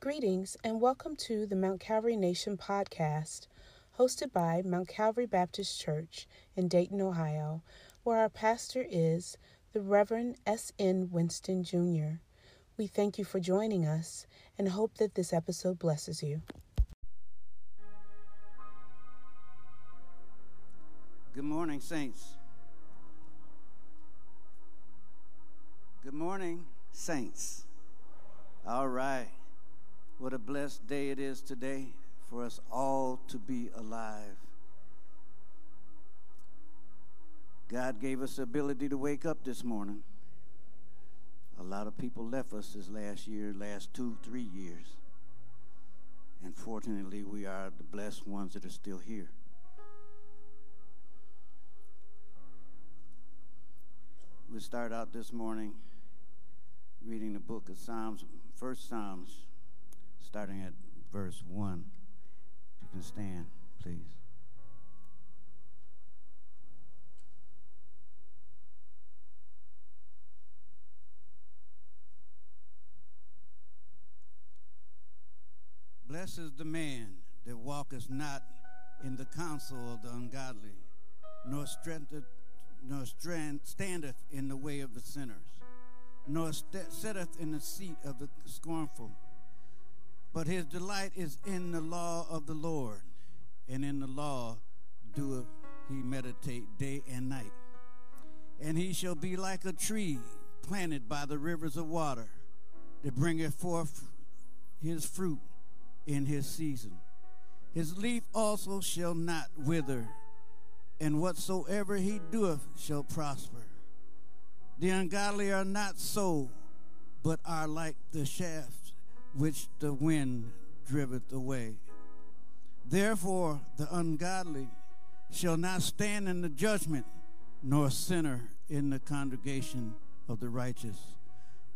Greetings and welcome to the Mount Calvary Nation podcast, hosted by Mount Calvary Baptist Church in Dayton, Ohio, where our pastor is the Reverend S.N. Winston Jr. We thank you for joining us and hope that this episode blesses you. Good morning, Saints. Good morning, Saints. All right. What a blessed day it is today for us all to be alive. God gave us the ability to wake up this morning. A lot of people left us this last year, last two, three years. And fortunately, we are the blessed ones that are still here. We start out this morning reading the book of Psalms, First Psalms, starting at verse 1. If you can stand, please. Blessed is the man that walketh not in the counsel of the ungodly, nor strengtheneth, nor standeth in the way of the sinners, nor st- sitteth in the seat of the scornful but his delight is in the law of the Lord, and in the law doeth he meditate day and night. And he shall be like a tree planted by the rivers of water, that bringeth forth his fruit in his season. His leaf also shall not wither, and whatsoever he doeth shall prosper. The ungodly are not so, but are like the shaft which the wind driveth away. Therefore, the ungodly shall not stand in the judgment, nor sinner in the congregation of the righteous.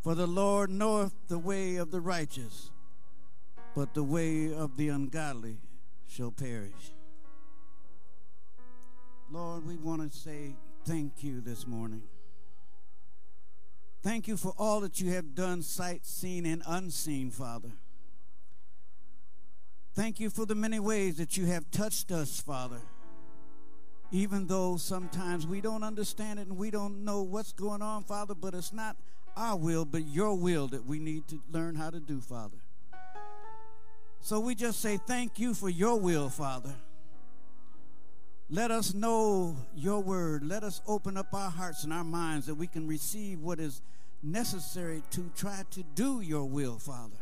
For the Lord knoweth the way of the righteous, but the way of the ungodly shall perish. Lord, we want to say thank you this morning. Thank you for all that you have done, sight seen and unseen, Father. Thank you for the many ways that you have touched us, Father. Even though sometimes we don't understand it and we don't know what's going on, Father, but it's not our will, but your will that we need to learn how to do, Father. So we just say thank you for your will, Father. Let us know your word. Let us open up our hearts and our minds that we can receive what is necessary to try to do your will, Father.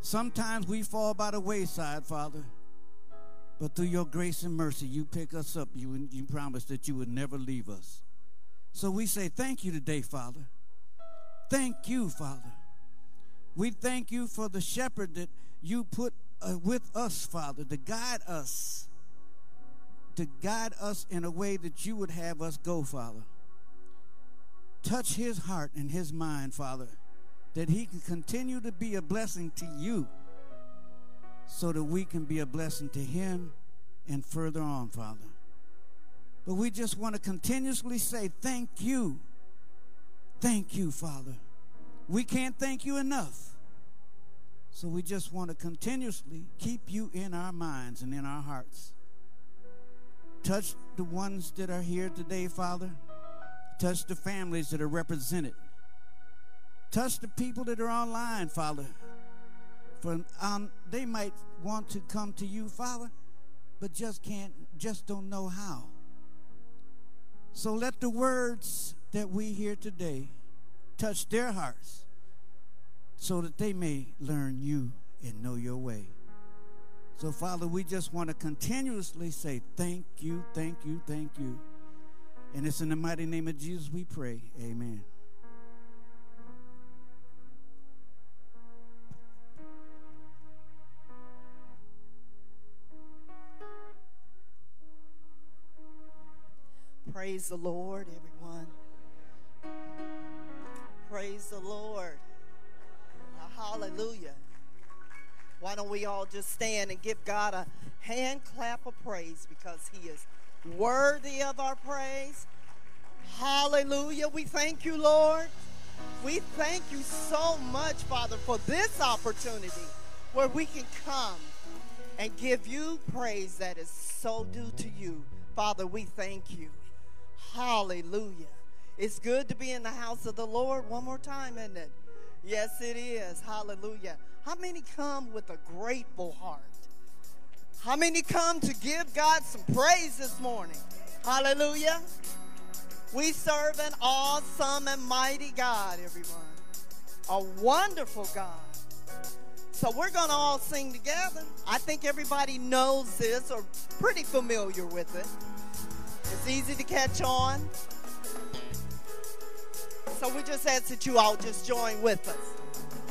Sometimes we fall by the wayside, Father. But through your grace and mercy, you pick us up. You, you promise that you would never leave us. So we say thank you today, Father. Thank you, Father. We thank you for the shepherd that you put uh, with us, Father, to guide us to guide us in a way that you would have us go, Father. Touch his heart and his mind, Father, that he can continue to be a blessing to you so that we can be a blessing to him and further on, Father. But we just want to continuously say, Thank you. Thank you, Father. We can't thank you enough. So we just want to continuously keep you in our minds and in our hearts. Touch the ones that are here today, Father. Touch the families that are represented. Touch the people that are online, Father. For um, they might want to come to you, Father, but just can't, just don't know how. So let the words that we hear today touch their hearts so that they may learn you and know your way. So, Father, we just want to continuously say thank you, thank you, thank you. And it's in the mighty name of Jesus we pray. Amen. Praise the Lord, everyone. Praise the Lord. Hallelujah. Why don't we all just stand and give God a hand clap of praise because He is worthy of our praise. Hallelujah. We thank you, Lord. We thank you so much, Father, for this opportunity where we can come and give you praise that is so due to you. Father, we thank you. Hallelujah. It's good to be in the house of the Lord one more time, isn't it? Yes, it is. Hallelujah. How many come with a grateful heart? How many come to give God some praise this morning? Hallelujah. We serve an awesome and mighty God, everyone. A wonderful God. So we're going to all sing together. I think everybody knows this or pretty familiar with it. It's easy to catch on. So we just ask that you all just join with us.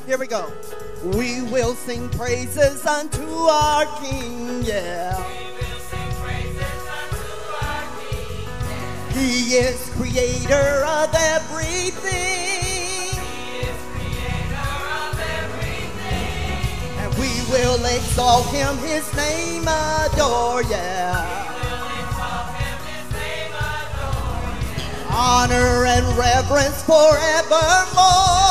Here we go. We will sing praises unto our King, yeah. We will sing praises unto our King, yeah. He is creator of everything. He is creator of everything. And we will exalt him, his name adore, yeah. Honor and reverence forevermore.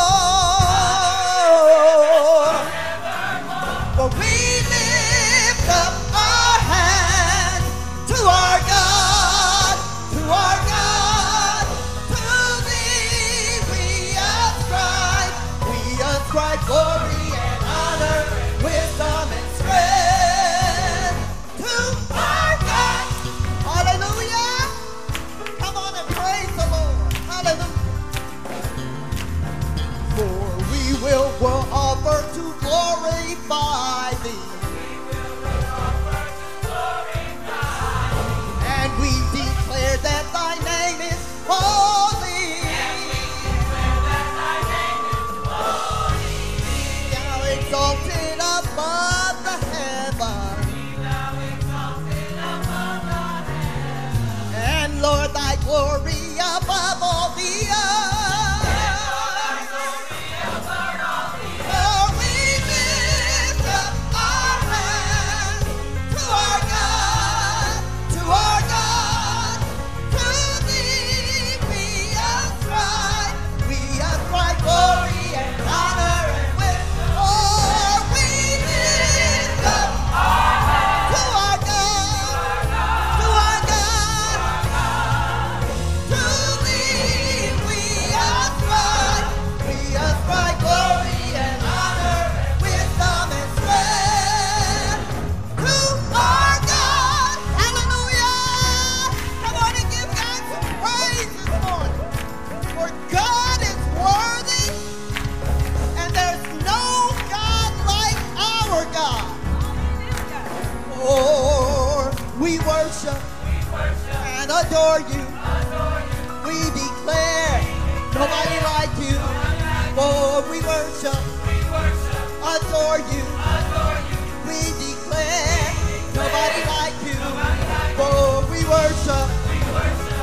For we worship,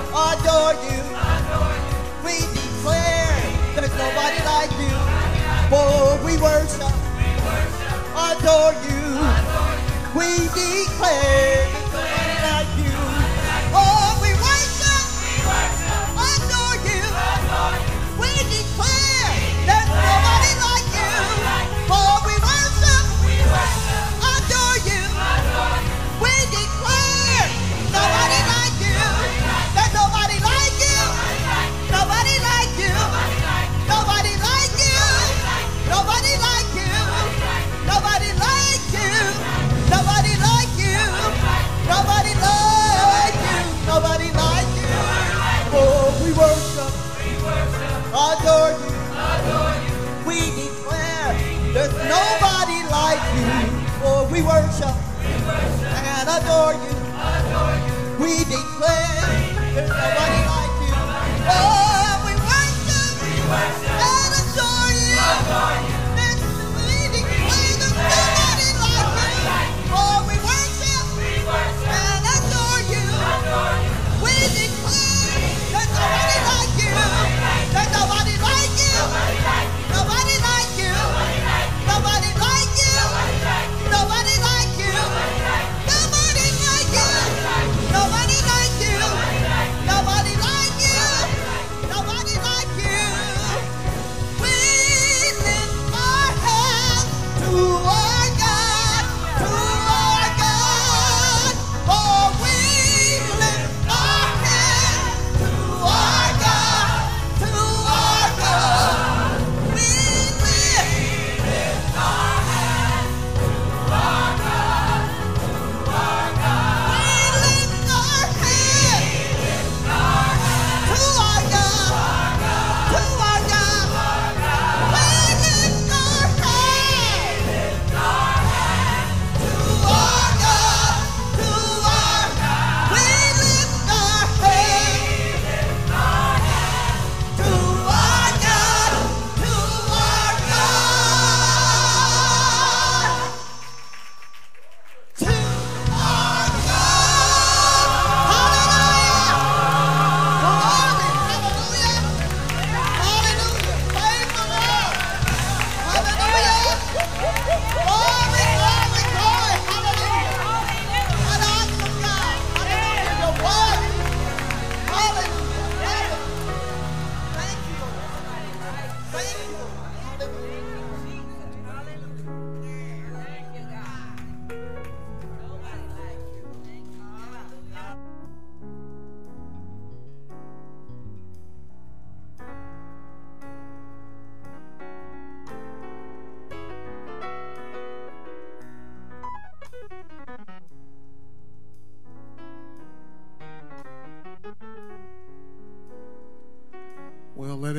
adore you. We declare there's nobody like you. For we worship, adore you. We declare adore you. We declare there's nobody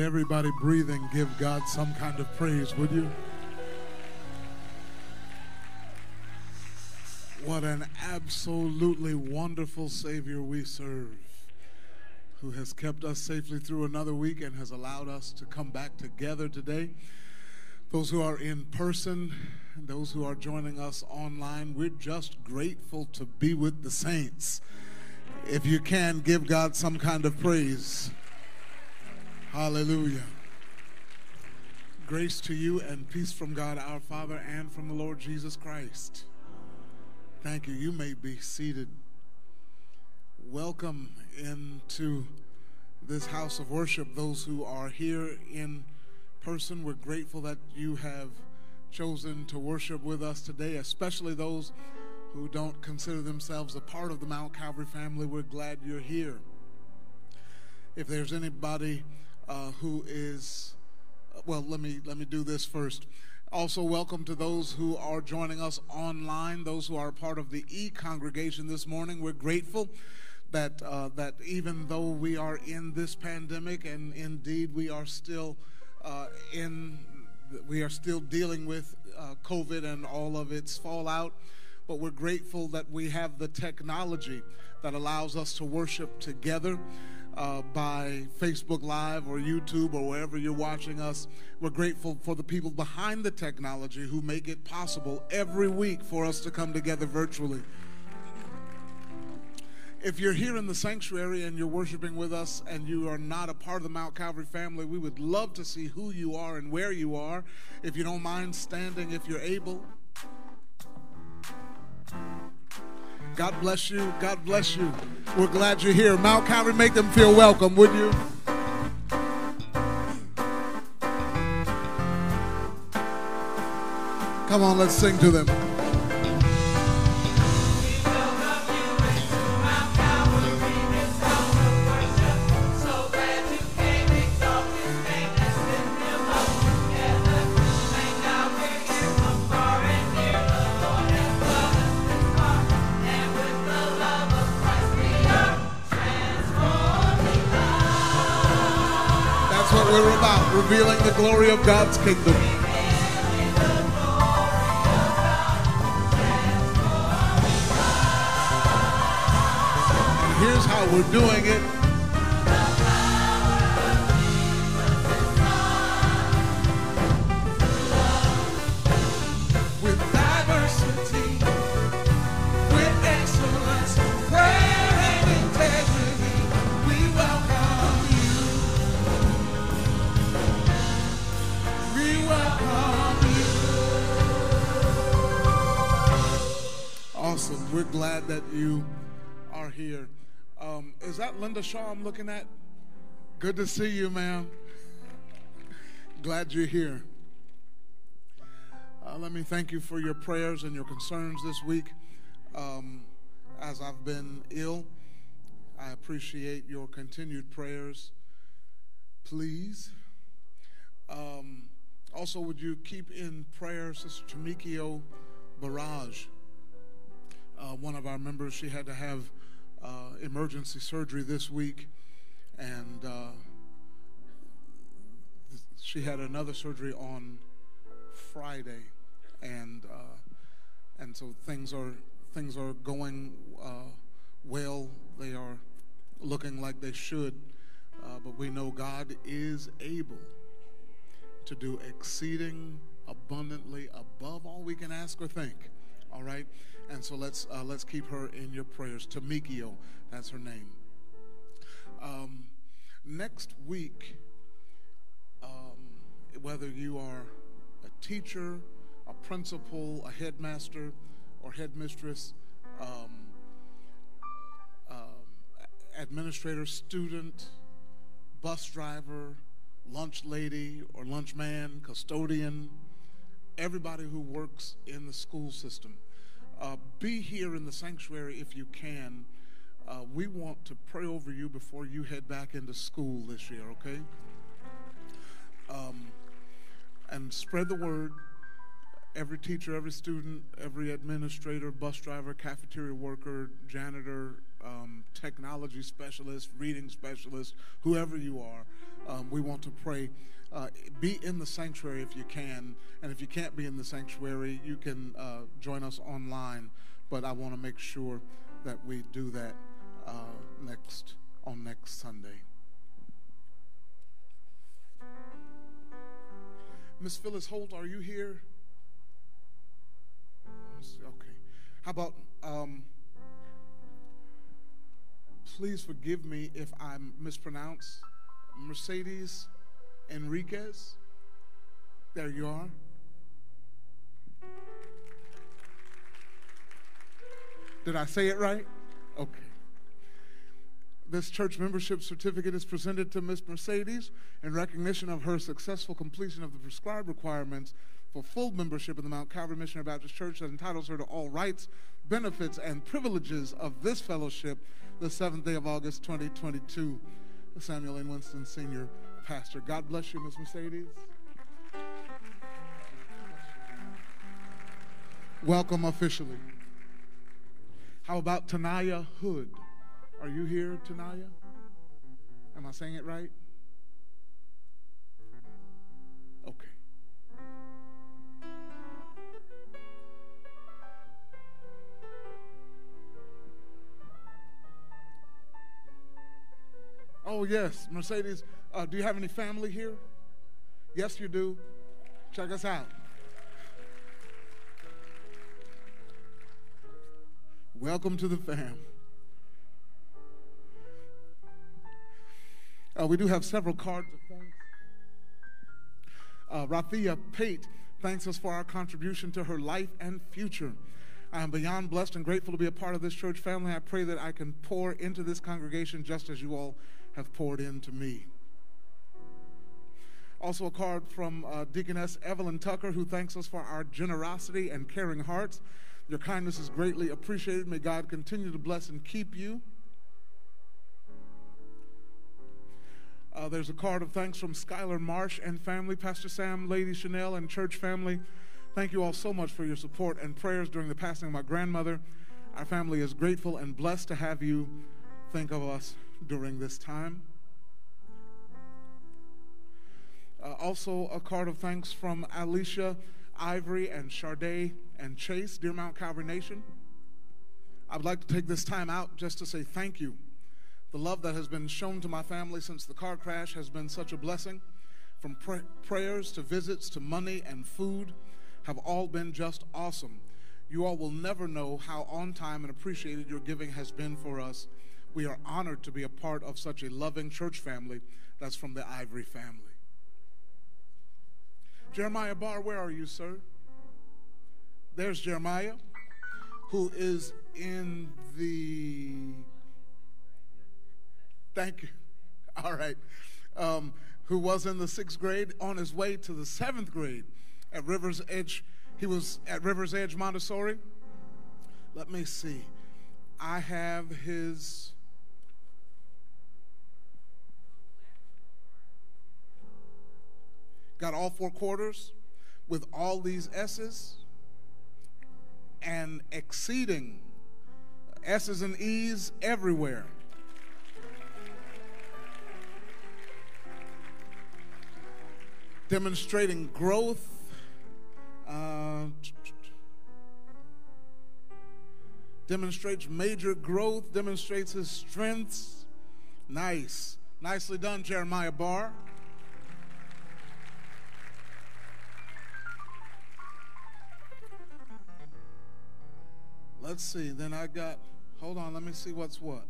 everybody breathing give God some kind of praise, would you? What an absolutely wonderful Savior we serve, who has kept us safely through another week and has allowed us to come back together today. Those who are in person, those who are joining us online, we're just grateful to be with the saints. If you can, give God some kind of praise. Hallelujah. Grace to you and peace from God our Father and from the Lord Jesus Christ. Thank you. You may be seated. Welcome into this house of worship. Those who are here in person, we're grateful that you have chosen to worship with us today, especially those who don't consider themselves a part of the Mount Calvary family. We're glad you're here. If there's anybody uh, who is, well, let me let me do this first. Also, welcome to those who are joining us online, those who are part of the e congregation this morning. We're grateful that, uh, that even though we are in this pandemic, and indeed we are still uh, in, we are still dealing with uh, COVID and all of its fallout, but we're grateful that we have the technology that allows us to worship together uh, by Facebook Live or YouTube or wherever you're watching us. We're grateful for the people behind the technology who make it possible every week for us to come together virtually. If you're here in the sanctuary and you're worshiping with us and you are not a part of the Mount Calvary family, we would love to see who you are and where you are. If you don't mind standing, if you're able. God bless you. God bless you. We're glad you're here. Mount Calvary, make them feel welcome, would you? Come on, let's sing to them. Revealing the glory of God's kingdom. And here's how we're doing it. Shaw I'm looking at? Good to see you, ma'am. Glad you're here. Uh, let me thank you for your prayers and your concerns this week. Um, as I've been ill, I appreciate your continued prayers. Please. Um, also, would you keep in prayer Sister Tamikio Barrage? Uh, one of our members, she had to have uh, emergency surgery this week, and uh, she had another surgery on Friday, and uh, and so things are things are going uh, well. They are looking like they should, uh, but we know God is able to do exceeding abundantly above all we can ask or think. All right, and so let's uh, let's keep her in your prayers. Tamikio, that's her name. Um, next week, um, whether you are a teacher, a principal, a headmaster, or headmistress, um, um, administrator, student, bus driver, lunch lady or lunch man, custodian, everybody who works in the school system. Uh, be here in the sanctuary if you can. Uh, we want to pray over you before you head back into school this year, okay? Um, and spread the word. Every teacher, every student, every administrator, bus driver, cafeteria worker, janitor, um, technology specialist, reading specialist, whoever you are. Um, we want to pray. Uh, be in the sanctuary if you can. And if you can't be in the sanctuary, you can uh, join us online. But I want to make sure that we do that uh, next on next Sunday. Miss Phyllis Holt, are you here? Okay. How about, um, please forgive me if I mispronounce Mercedes Enriquez? There you are. Did I say it right? Okay. This church membership certificate is presented to Miss Mercedes in recognition of her successful completion of the prescribed requirements for full membership in the Mount Calvary Missionary Baptist Church that entitles her to all rights, benefits, and privileges of this fellowship the 7th day of August 2022. Samuel N. Winston, Sr., Pastor. God bless you, Miss Mercedes. Welcome officially. How about Tanaya Hood? Are you here, Tanaya? Am I saying it right? Oh, yes, Mercedes. Uh, do you have any family here? Yes, you do. Check us out. Welcome to the fam. Uh, we do have several cards of thanks. Uh, Rafia Pate thanks us for our contribution to her life and future. I am beyond blessed and grateful to be a part of this church family. I pray that I can pour into this congregation just as you all have poured into me. Also, a card from uh, Deaconess Evelyn Tucker, who thanks us for our generosity and caring hearts. Your kindness is greatly appreciated. May God continue to bless and keep you. Uh, there's a card of thanks from Skylar Marsh and family, Pastor Sam, Lady Chanel, and church family. Thank you all so much for your support and prayers during the passing of my grandmother. Our family is grateful and blessed to have you think of us during this time. Uh, also, a card of thanks from Alicia, Ivory, and Charday and Chase, Dear Mount Calvary Nation. I would like to take this time out just to say thank you the love that has been shown to my family since the car crash has been such a blessing. From pr- prayers to visits to money and food have all been just awesome. You all will never know how on time and appreciated your giving has been for us. We are honored to be a part of such a loving church family that's from the Ivory family. Jeremiah Barr, where are you, sir? There's Jeremiah, who is in the Thank you. All right. Um, who was in the sixth grade on his way to the seventh grade at Rivers Edge. He was at Rivers Edge Montessori. Let me see. I have his. Got all four quarters with all these S's and exceeding S's and E's everywhere. demonstrating growth. Uh, demonstrates major growth, demonstrates his strengths. Nice. Nicely done, Jeremiah Barr. Let's see. Then I got, hold on, let me see what's what.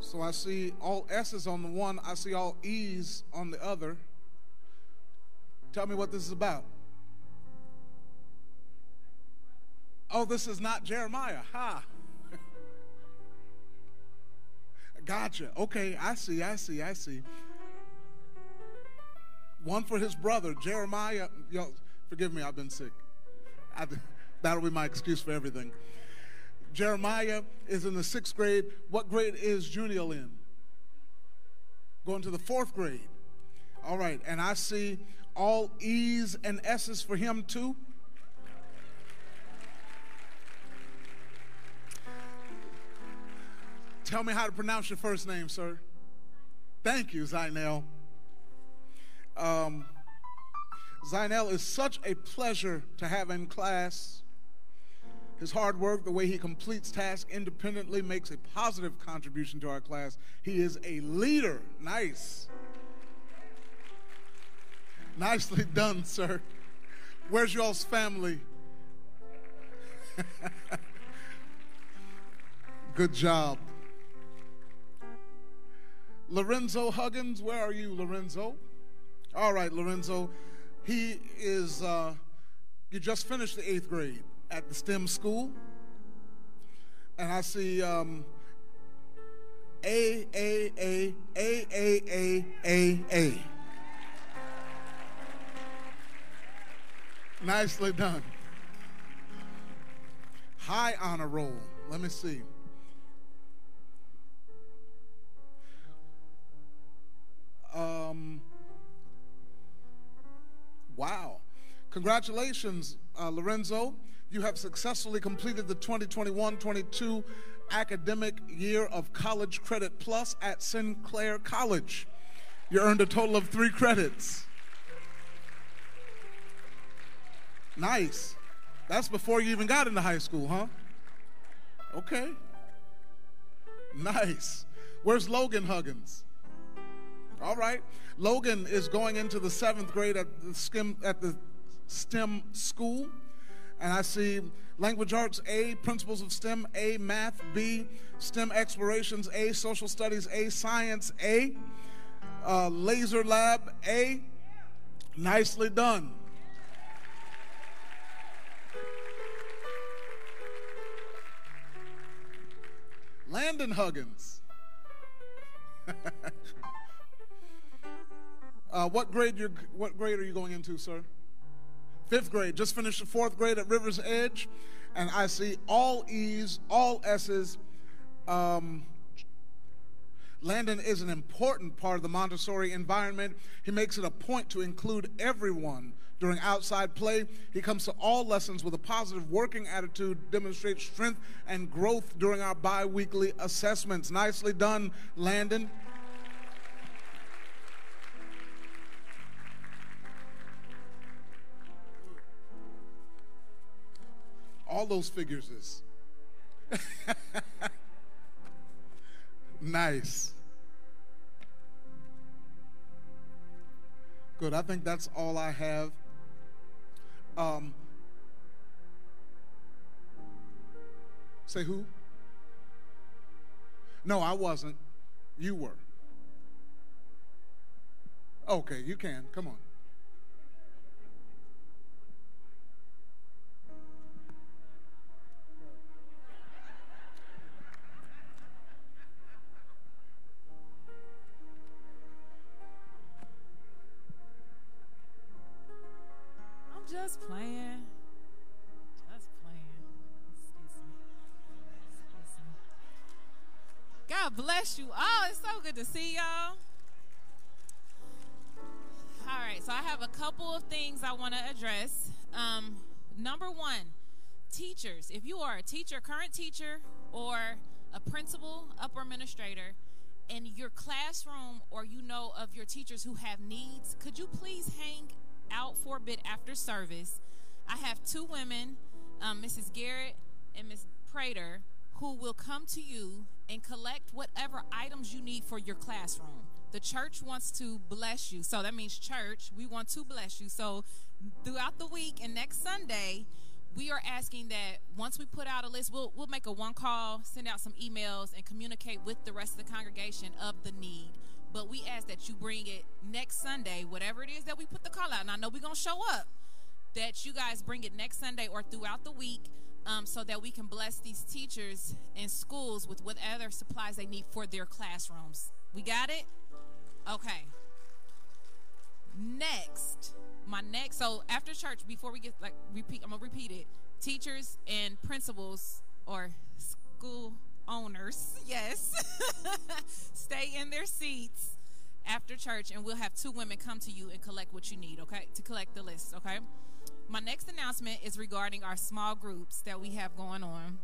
So I see all S's on the one, I see all E's on the other. Tell me what this is about. Oh, this is not Jeremiah. Ha. gotcha. Okay, I see, I see, I see. One for his brother, Jeremiah. Yo, forgive me, I've been sick. I, that'll be my excuse for everything. Jeremiah is in the sixth grade. What grade is Juniel in? Going to the fourth grade. All right, and I see all E's and S's for him too. Tell me how to pronounce your first name, sir. Thank you, Zainel. Um, Zainel is such a pleasure to have in class. His hard work, the way he completes tasks independently, makes a positive contribution to our class. He is a leader. Nice. Nicely done, sir. Where's y'all's family? Good job. Lorenzo Huggins, where are you, Lorenzo? All right, Lorenzo. He is, uh, you just finished the eighth grade at the STEM school. And I see um, A, A, A, A, A, A, A, A. Nicely done. High honor roll. Let me see. Um, wow. Congratulations, uh, Lorenzo. You have successfully completed the 2021 22 academic year of College Credit Plus at Sinclair College. You earned a total of three credits. Nice. That's before you even got into high school, huh? Okay. Nice. Where's Logan Huggins? All right. Logan is going into the seventh grade at the STEM, at the STEM school. And I see language arts A, principles of STEM A, math B, STEM explorations A, social studies A, science A, uh, laser lab A. Nicely done. Landon Huggins. uh, what grade you what grade are you going into, sir? Fifth grade. Just finished the fourth grade at Rivers Edge, and I see all E's, all S's. Um, Landon is an important part of the Montessori environment. He makes it a point to include everyone during outside play. He comes to all lessons with a positive working attitude, demonstrates strength and growth during our bi weekly assessments. Nicely done, Landon. All those figures is. nice. Good. I think that's all I have. Um, say who? No, I wasn't. You were. Okay, you can. Come on. God bless you all. It's so good to see y'all. All right, so I have a couple of things I want to address. Um, number one, teachers. If you are a teacher, current teacher, or a principal, upper administrator, in your classroom or you know of your teachers who have needs, could you please hang out for a bit after service. I have two women, um, Mrs. Garrett and Miss Prater, who will come to you and collect whatever items you need for your classroom. The church wants to bless you. So that means church, we want to bless you. So throughout the week and next Sunday, we are asking that once we put out a list, we'll, we'll make a one call, send out some emails, and communicate with the rest of the congregation of the need. But we ask that you bring it next Sunday, whatever it is that we put the call out. And I know we're going to show up, that you guys bring it next Sunday or throughout the week um, so that we can bless these teachers and schools with whatever supplies they need for their classrooms. We got it? Okay. Next, my next, so after church, before we get like repeat, I'm gonna repeat it. Teachers and principals or school owners, yes, stay in their seats after church, and we'll have two women come to you and collect what you need, okay? To collect the list, okay? My next announcement is regarding our small groups that we have going on.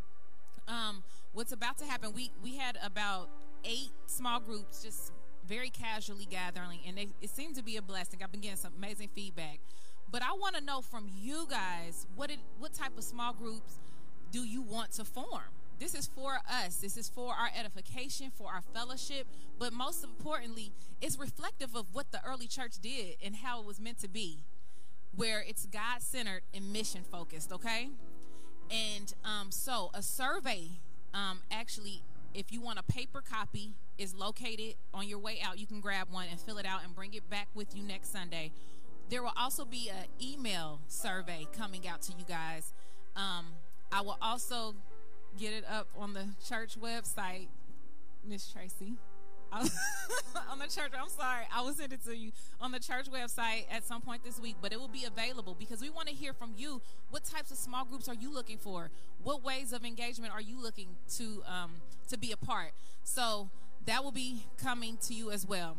Um, what's about to happen? We we had about eight small groups just very casually gathering, and they, it seemed to be a blessing. I've been getting some amazing feedback. But I want to know from you guys what it, what type of small groups do you want to form? This is for us. This is for our edification, for our fellowship, but most importantly, it's reflective of what the early church did and how it was meant to be, where it's God centered and mission focused, okay? And um, so a survey, um, actually, if you want a paper copy, is located on your way out. You can grab one and fill it out and bring it back with you next Sunday. There will also be an email survey coming out to you guys. Um, I will also get it up on the church website, Miss Tracy. On the church, I'm sorry, I will send it to you on the church website at some point this week, but it will be available because we want to hear from you. What types of small groups are you looking for? What ways of engagement are you looking to um, to be a part? So that will be coming to you as well.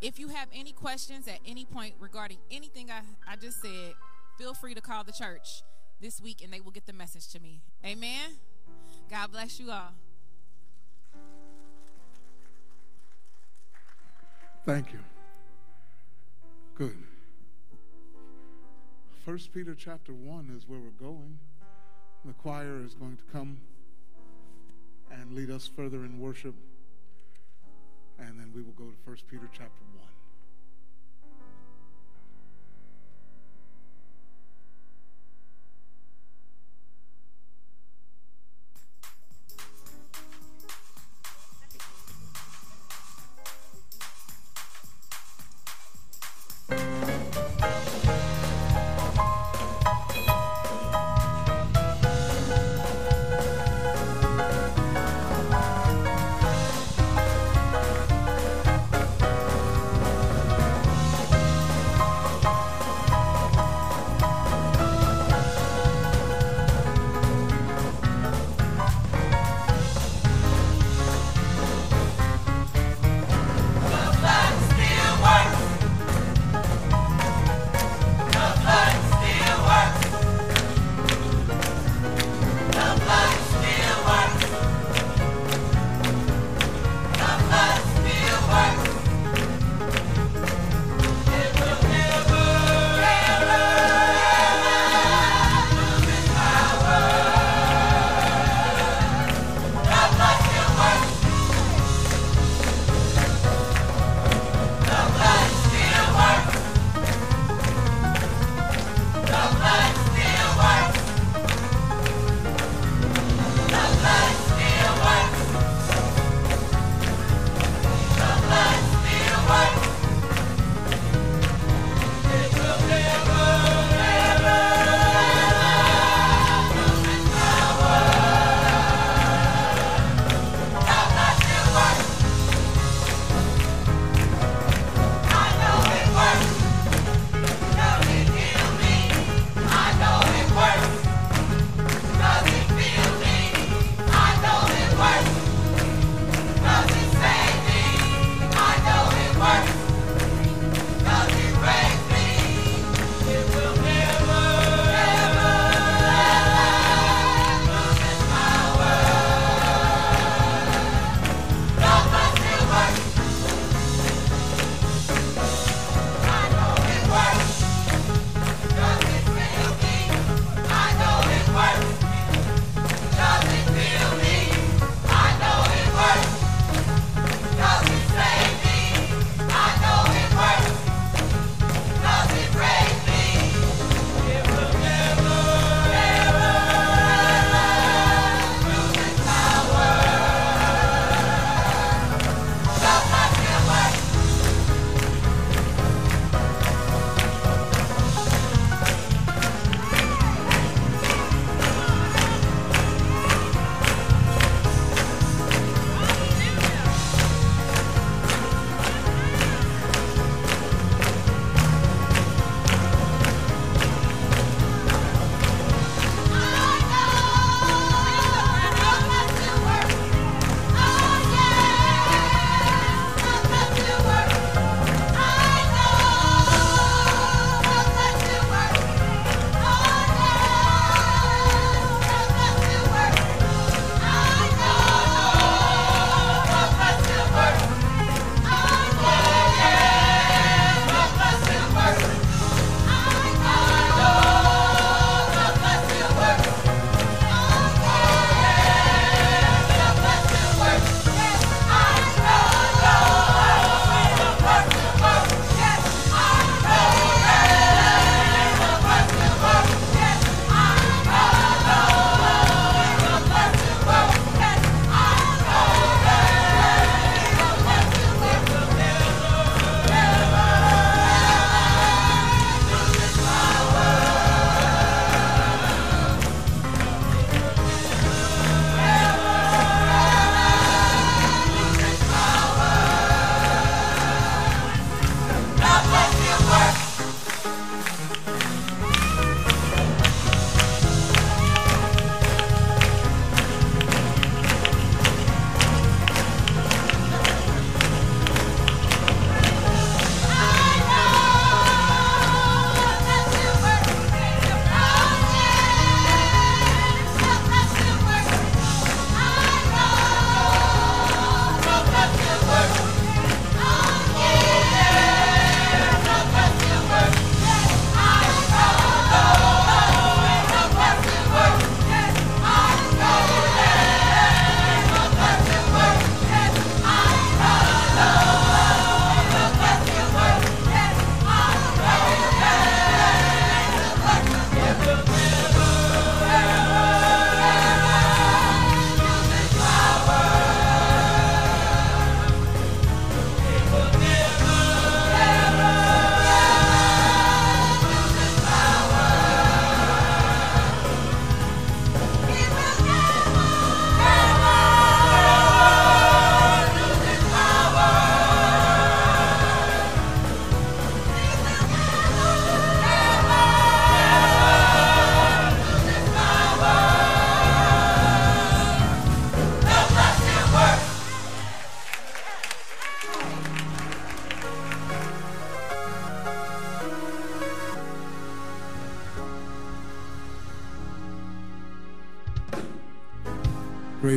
If you have any questions at any point regarding anything I, I just said, feel free to call the church this week and they will get the message to me. Amen. God bless you all. Thank you. Good. First Peter chapter 1 is where we're going. The choir is going to come and lead us further in worship. And then we will go to First Peter chapter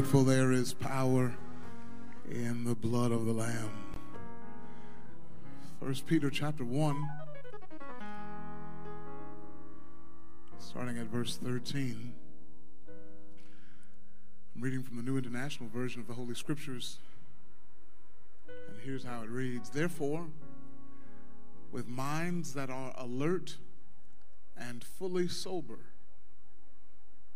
Grateful there is power in the blood of the Lamb. First Peter chapter 1, starting at verse 13. I'm reading from the New International Version of the Holy Scriptures. And here's how it reads Therefore, with minds that are alert and fully sober,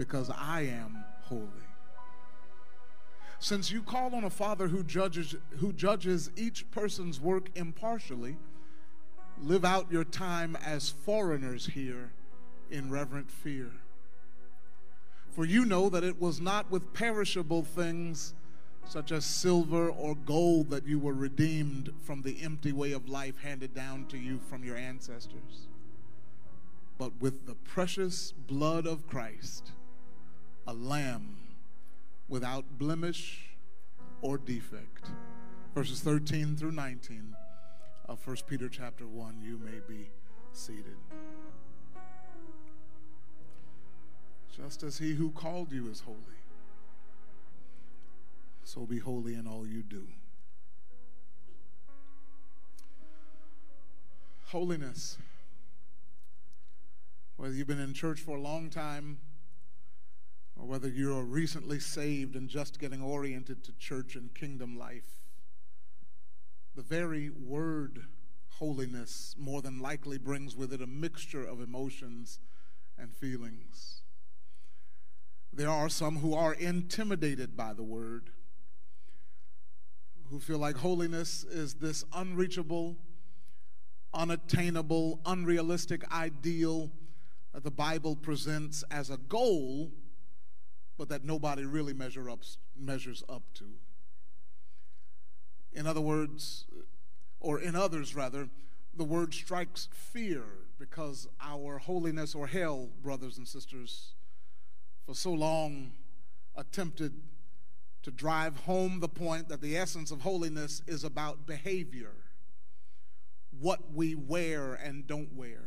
because I am holy. Since you call on a Father who judges, who judges each person's work impartially, live out your time as foreigners here in reverent fear. For you know that it was not with perishable things such as silver or gold that you were redeemed from the empty way of life handed down to you from your ancestors, but with the precious blood of Christ a lamb without blemish or defect. Verses 13 through 19 of 1 Peter chapter 1, you may be seated. Just as he who called you is holy, so be holy in all you do. Holiness. Whether you've been in church for a long time, or whether you're recently saved and just getting oriented to church and kingdom life, the very word holiness more than likely brings with it a mixture of emotions and feelings. There are some who are intimidated by the word, who feel like holiness is this unreachable, unattainable, unrealistic ideal that the Bible presents as a goal but that nobody really measure up, measures up to. In other words, or in others rather, the word strikes fear because our holiness or hell, brothers and sisters, for so long attempted to drive home the point that the essence of holiness is about behavior, what we wear and don't wear,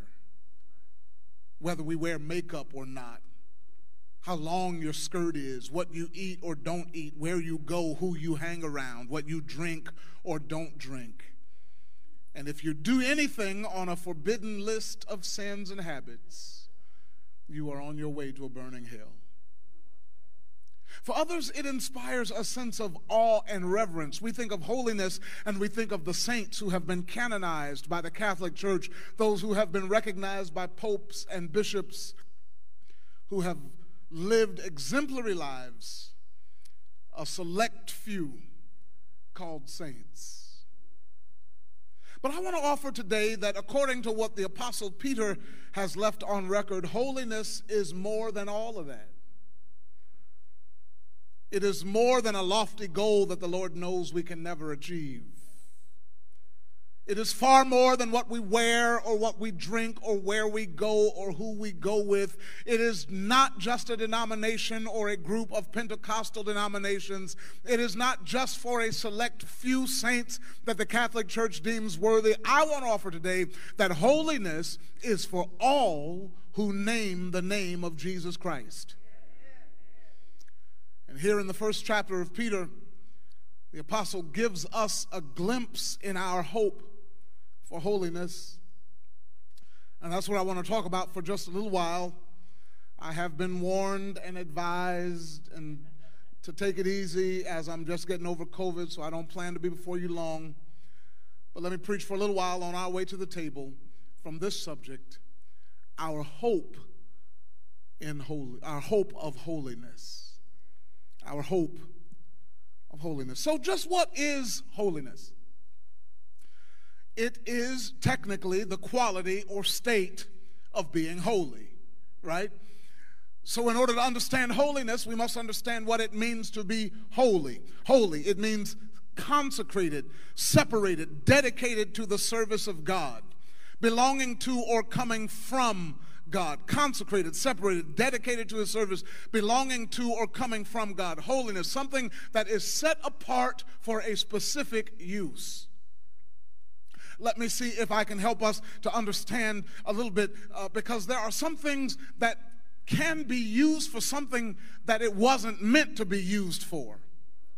whether we wear makeup or not, how long your skirt is, what you eat or don't eat, where you go, who you hang around, what you drink or don't drink. And if you do anything on a forbidden list of sins and habits, you are on your way to a burning hell. For others, it inspires a sense of awe and reverence. We think of holiness and we think of the saints who have been canonized by the Catholic Church, those who have been recognized by popes and bishops, who have lived exemplary lives, a select few called saints. But I want to offer today that according to what the Apostle Peter has left on record, holiness is more than all of that. It is more than a lofty goal that the Lord knows we can never achieve. It is far more than what we wear or what we drink or where we go or who we go with. It is not just a denomination or a group of Pentecostal denominations. It is not just for a select few saints that the Catholic Church deems worthy. I want to offer today that holiness is for all who name the name of Jesus Christ. And here in the first chapter of Peter, the apostle gives us a glimpse in our hope for holiness. And that's what I want to talk about for just a little while. I have been warned and advised and to take it easy as I'm just getting over COVID, so I don't plan to be before you long. But let me preach for a little while on our way to the table from this subject our hope in holy our hope of holiness our hope of holiness so just what is holiness it is technically the quality or state of being holy, right? So, in order to understand holiness, we must understand what it means to be holy. Holy, it means consecrated, separated, dedicated to the service of God, belonging to or coming from God, consecrated, separated, dedicated to his service, belonging to or coming from God. Holiness, something that is set apart for a specific use. Let me see if I can help us to understand a little bit uh, because there are some things that can be used for something that it wasn't meant to be used for,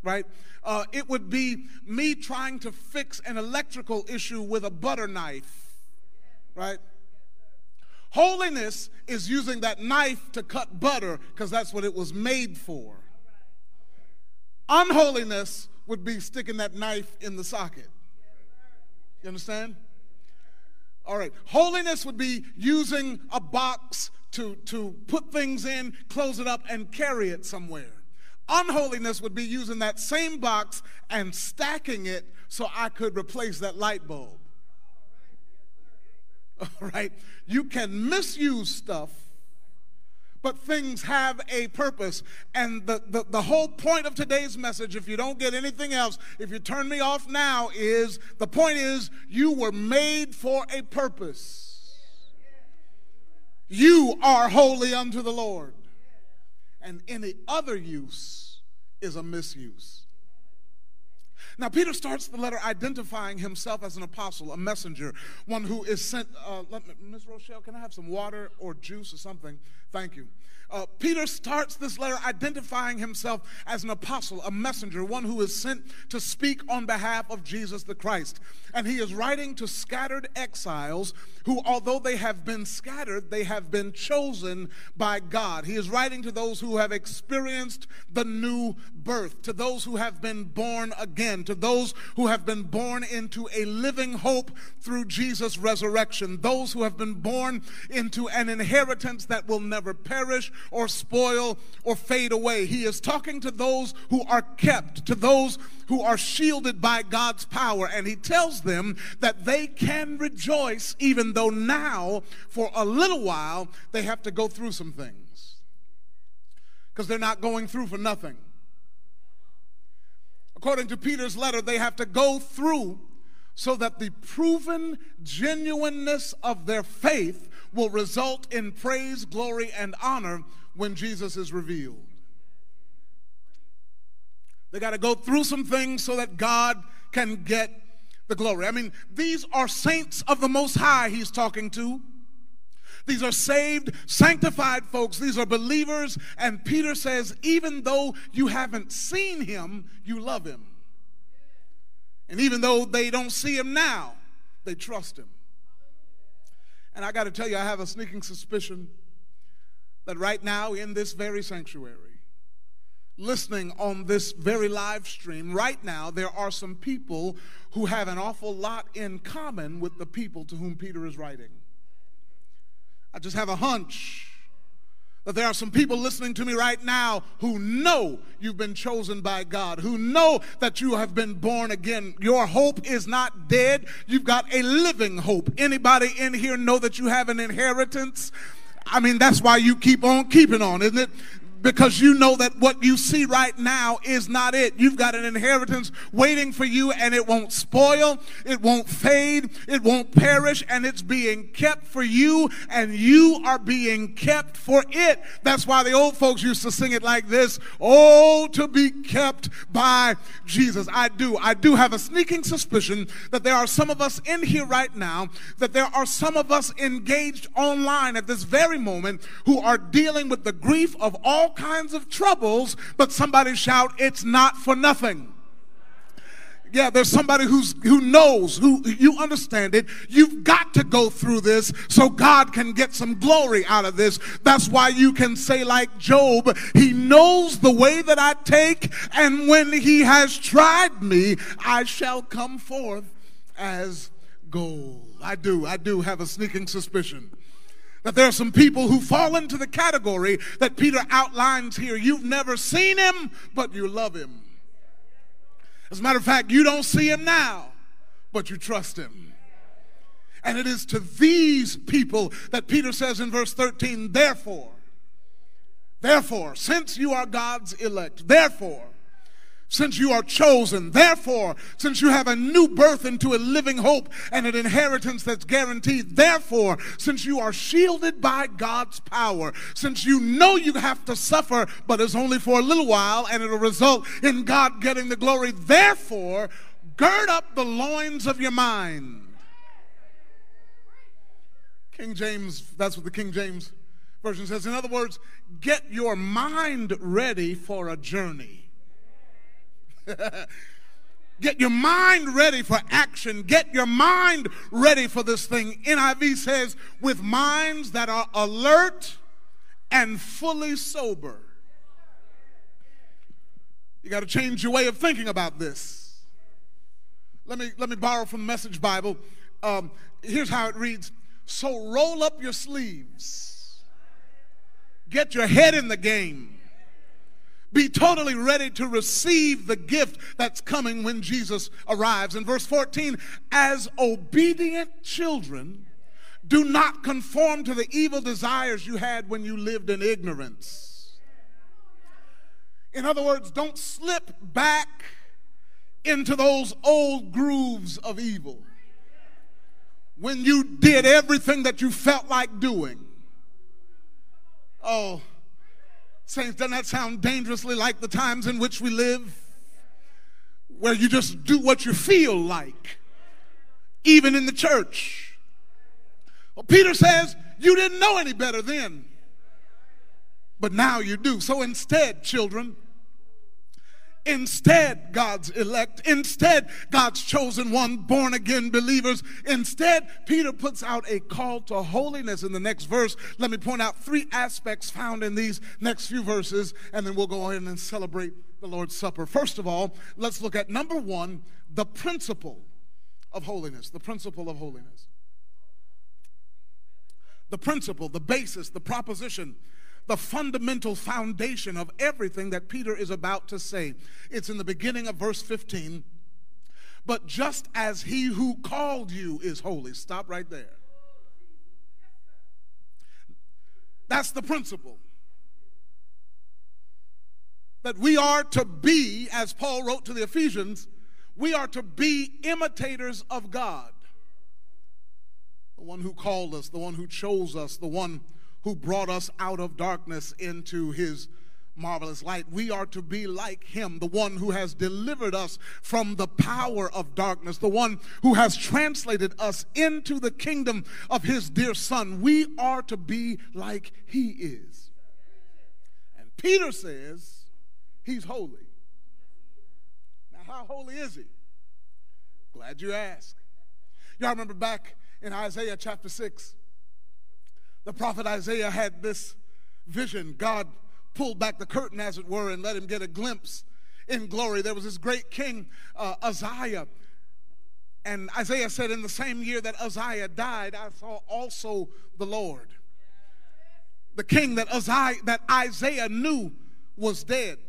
right? Uh, it would be me trying to fix an electrical issue with a butter knife, right? Holiness is using that knife to cut butter because that's what it was made for. Unholiness would be sticking that knife in the socket. You understand? All right. Holiness would be using a box to, to put things in, close it up, and carry it somewhere. Unholiness would be using that same box and stacking it so I could replace that light bulb. All right? You can misuse stuff, but things have a purpose. And the, the, the whole point of today's message, if you don't get anything else, if you turn me off now, is the point is you were made for a purpose. You are holy unto the Lord. And any other use is a misuse. Now, Peter starts the letter identifying himself as an apostle, a messenger, one who is sent. Uh, Miss Rochelle, can I have some water or juice or something? Thank you. Uh, Peter starts this letter identifying himself as an apostle, a messenger, one who is sent to speak on behalf of Jesus the Christ. And he is writing to scattered exiles who, although they have been scattered, they have been chosen by God. He is writing to those who have experienced the new birth, to those who have been born again, to those who have been born into a living hope through Jesus' resurrection, those who have been born into an inheritance that will never perish or spoil or fade away. He is talking to those who are kept, to those who are shielded by God's power. And he tells them that they can rejoice even though now, for a little while, they have to go through some things. Because they're not going through for nothing. According to Peter's letter, they have to go through so that the proven genuineness of their faith will result in praise, glory, and honor when Jesus is revealed. They got to go through some things so that God can get the glory. I mean, these are saints of the Most High he's talking to. These are saved, sanctified folks. These are believers. And Peter says, even though you haven't seen him, you love him. And even though they don't see him now, they trust him. And I got to tell you, I have a sneaking suspicion that right now in this very sanctuary, listening on this very live stream, right now, there are some people who have an awful lot in common with the people to whom Peter is writing. I just have a hunch that there are some people listening to me right now who know you've been chosen by God, who know that you have been born again. Your hope is not dead. You've got a living hope. Anybody in here know that you have an inheritance? I mean, that's why you keep on keeping on, isn't it? Because you know that what you see right now is not it. You've got an inheritance waiting for you and it won't spoil, it won't fade, it won't perish, and it's being kept for you and you are being kept for it. That's why the old folks used to sing it like this Oh, to be kept by Jesus. I do. I do have a sneaking suspicion that there are some of us in here right now, that there are some of us engaged online at this very moment who are dealing with the grief of all kinds of troubles, but somebody shout, It's not for nothing. Yeah, there's somebody who's who knows, who you understand it. You've got to go through this so God can get some glory out of this. That's why you can say like Job, he knows the way that I take, and when he has tried me, I shall come forth as gold. I do, I do have a sneaking suspicion that there are some people who fall into the category that Peter outlines here. You've never seen him, but you love him. As a matter of fact, you don't see him now, but you trust him. And it is to these people that Peter says in verse 13, therefore, Therefore, since you are God's elect, therefore, since you are chosen, therefore, since you have a new birth into a living hope and an inheritance that's guaranteed, therefore, since you are shielded by God's power, since you know you have to suffer, but it's only for a little while and it'll result in God getting the glory, therefore, gird up the loins of your mind. King James, that's what the King James Version says. In other words, get your mind ready for a journey. Get your mind ready for action. Get your mind ready for this thing. NIV says, with minds that are alert and fully sober. You got to change your way of thinking about this. Let me, let me borrow from the Message Bible. Um, here's how it reads So roll up your sleeves, get your head in the game be totally ready to receive the gift that's coming when Jesus arrives. In verse 14, as obedient children, do not conform to the evil desires you had when you lived in ignorance. In other words, don't slip back into those old grooves of evil when you did everything that you felt like doing. Oh, Saints, doesn't that sound dangerously like the times in which we live? Where you just do what you feel like, even in the church. Well, Peter says, You didn't know any better then, but now you do. So instead, children, Instead, God's elect. Instead, God's chosen one, born again believers. Instead, Peter puts out a call to holiness in the next verse. Let me point out three aspects found in these next few verses, and then we'll go ahead and celebrate the Lord's Supper. First of all, let's look at number one, the principle of holiness. The principle of holiness. The principle, the basis, the proposition the fundamental foundation of everything that Peter is about to say. It's in the beginning of verse 15. But just as he who called you is holy, stop right there. That's the principle. That we are to be, as Paul wrote to the Ephesians, we are to be imitators of God. The one who called us, the one who chose us, the one who brought us out of darkness into his marvelous light. We are to be like him, the one who has delivered us from the power of darkness, the one who has translated us into the kingdom of his dear son. We are to be like he is. And Peter says he's holy. Now, how holy is he? Glad you asked. Y'all remember back in Isaiah chapter 6 the prophet Isaiah had this vision. God pulled back the curtain, as it were, and let him get a glimpse in glory. There was this great king, uh, Uzziah. And Isaiah said, In the same year that Uzziah died, I saw also the Lord. The king that Uzziah, that Isaiah knew was dead.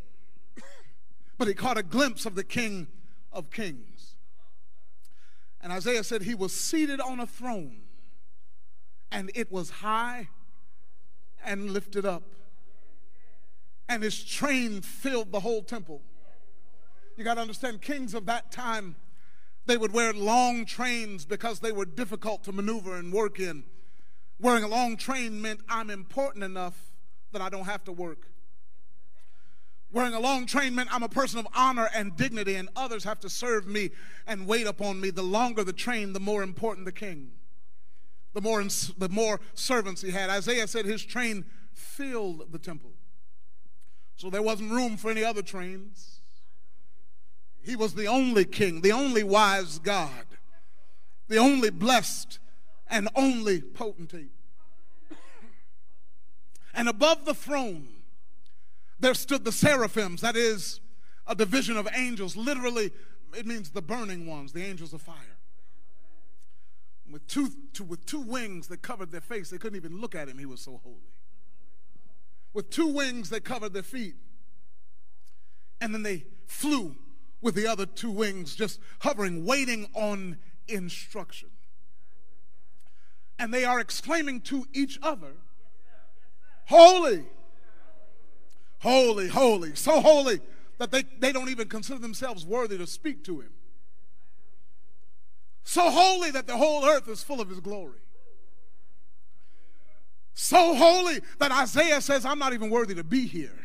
but he caught a glimpse of the king of kings. And Isaiah said he was seated on a throne and it was high and lifted up. And his train filled the whole temple. You got to understand, kings of that time, they would wear long trains because they were difficult to maneuver and work in. Wearing a long train meant I'm important enough that I don't have to work. Wearing a long train meant I'm a person of honor and dignity, and others have to serve me and wait upon me. The longer the train, the more important the king the more, the more servants he had. Isaiah said his train filled the temple. So there wasn't room for any other trains. He was the only king, the only wise God, the only blessed and only potentate. And above the throne, there stood the seraphims, that is a division of angels. Literally, it means the burning ones, the angels of fire with two, two, with two wings that covered their face. They couldn't even look at him, he was so holy. With two wings that covered their feet. And then they flew with the other two wings, just hovering, waiting on instruction. And they are exclaiming to each other, Holy, Holy, holy, so holy that they, they don't even consider themselves worthy to speak to him. So holy that the whole earth is full of his glory. So holy that Isaiah says, I'm not even worthy to be here.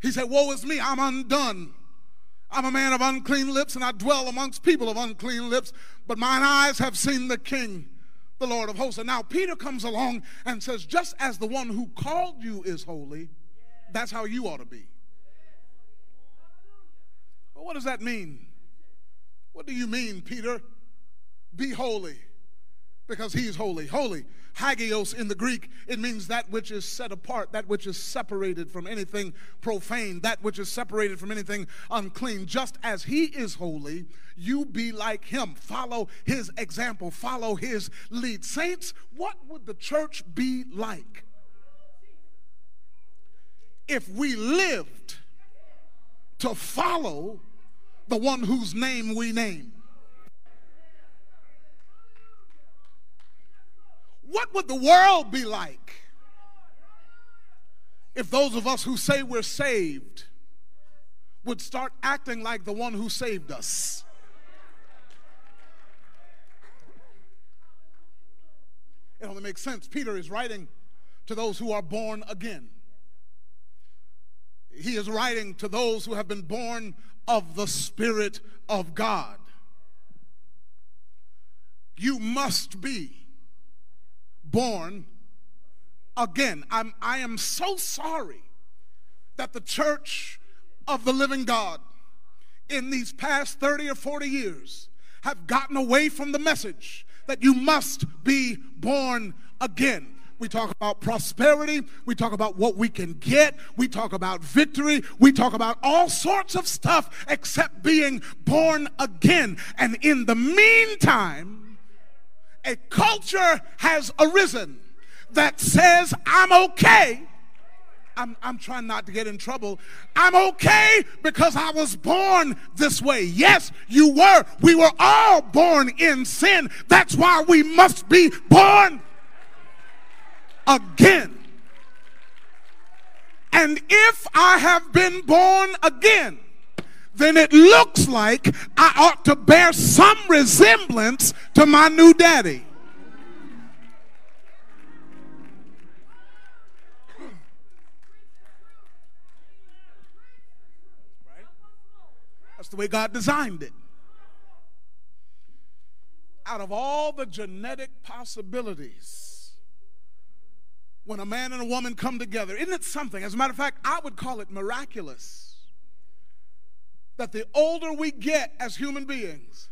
He said, Woe is me, I'm undone. I'm a man of unclean lips, and I dwell amongst people of unclean lips, but mine eyes have seen the King, the Lord of hosts. And now Peter comes along and says, Just as the one who called you is holy, that's how you ought to be. Well, what does that mean? What do you mean, Peter? Be holy because he's holy. Holy, hagios in the Greek, it means that which is set apart, that which is separated from anything profane, that which is separated from anything unclean. Just as he is holy, you be like him. Follow his example, follow his lead. Saints, what would the church be like if we lived to follow the one whose name we name. What would the world be like if those of us who say we're saved would start acting like the one who saved us? It only makes sense. Peter is writing to those who are born again. He is writing to those who have been born of the Spirit of God. You must be born again. I'm, I am so sorry that the church of the living God in these past 30 or 40 years have gotten away from the message that you must be born again. We talk about prosperity. We talk about what we can get. We talk about victory. We talk about all sorts of stuff except being born again. And in the meantime, a culture has arisen that says, I'm okay. I'm, I'm trying not to get in trouble. I'm okay because I was born this way. Yes, you were. We were all born in sin. That's why we must be born again. And if I have been born again, then it looks like I ought to bear some resemblance to my new daddy. Right? That's the way God designed it. Out of all the genetic possibilities, when a man and a woman come together. Isn't it something? As a matter of fact, I would call it miraculous that the older we get as human beings,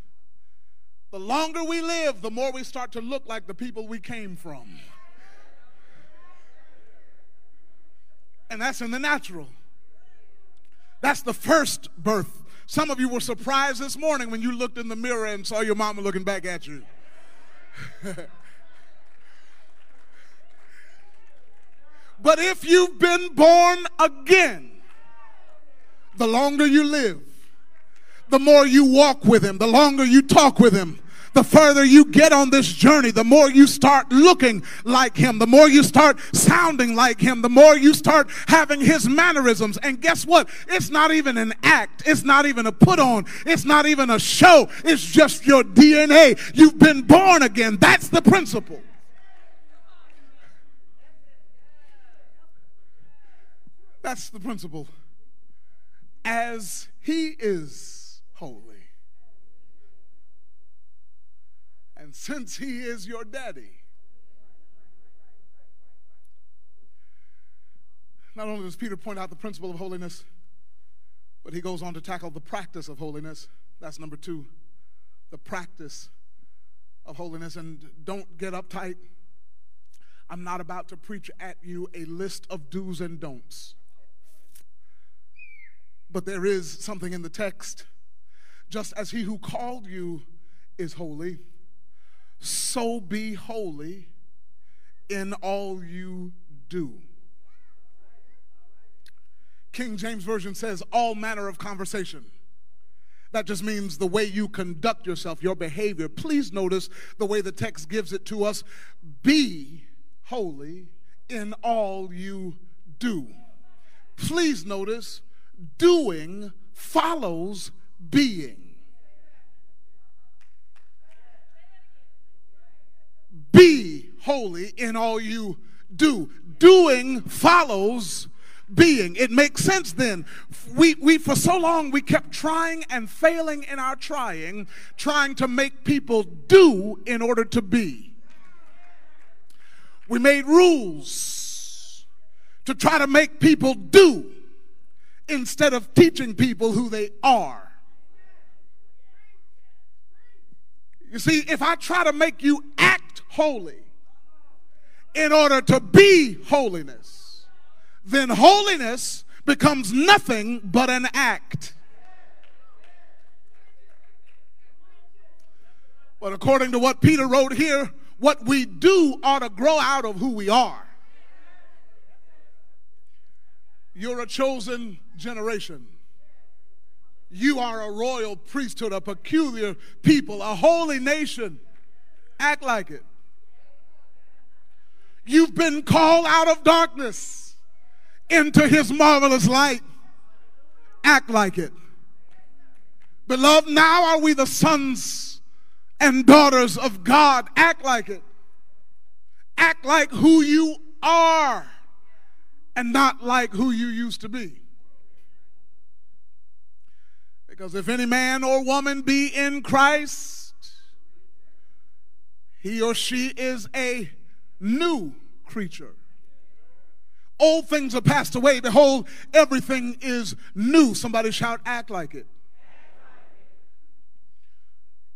the longer we live, the more we start to look like the people we came from. And that's in the natural. That's the first birth. Some of you were surprised this morning when you looked in the mirror and saw your mama looking back at you. But if you've been born again, the longer you live, the more you walk with Him, the longer you talk with Him, the further you get on this journey, the more you start looking like Him, the more you start sounding like Him, the more you start having His mannerisms. And guess what? It's not even an act, it's not even a put on, it's not even a show, it's just your DNA. You've been born again. That's the principle. That's the principle. As he is holy. And since he is your daddy, not only does Peter point out the principle of holiness, but he goes on to tackle the practice of holiness. That's number two, the practice of holiness. And don't get uptight. I'm not about to preach at you a list of do's and don'ts but there is something in the text. Just as he who called you is holy, so be holy in all you do. King James Version says, all manner of conversation. That just means the way you conduct yourself, your behavior. Please notice the way the text gives it to us be holy in all you do. please notice doing follows being. Be holy in all you do. Doing follows being. It makes sense then. We, we, for so long, we kept trying and failing in our trying, trying to make people do in order to be. We made rules to try to make people do instead of teaching people who they are. You see, if I try to make you act holy in order to be holiness, then holiness becomes nothing but an act. But according to what Peter wrote here, what we do ought to grow out of who we are. You're a chosen generation. You are a royal priesthood, a peculiar people, a holy nation. Act like it. You've been called out of darkness into his marvelous light. Act like it. Beloved, now are we the sons and daughters of God. Act like it. Act like who you are and not like who you used to be. Because if any man or woman be in Christ, he or she is a new creature. Old things are passed away. Behold, everything is new. Somebody shout, act like it.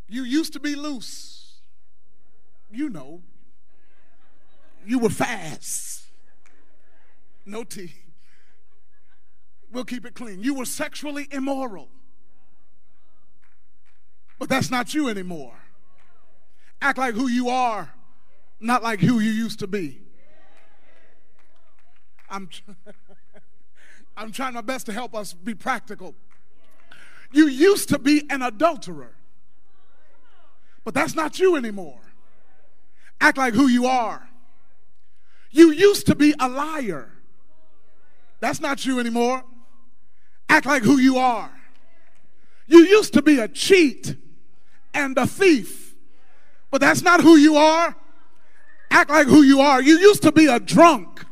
You used to be loose. You know. You were fast. No tea. We'll keep it clean. You were sexually immoral. But that's not you anymore. Act like who you are, not like who you used to be. I'm, I'm trying my best to help us be practical. You used to be an adulterer, but that's not you anymore. Act like who you are. You used to be a liar. That's not you anymore. Act like who you are. You used to be a cheat and a thief. But that's not who you are. Act like who you are. You used to be a drunk.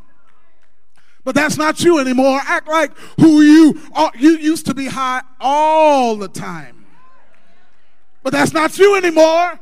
But that's not you anymore. Act like who you are. You used to be high all the time. But that's not you anymore.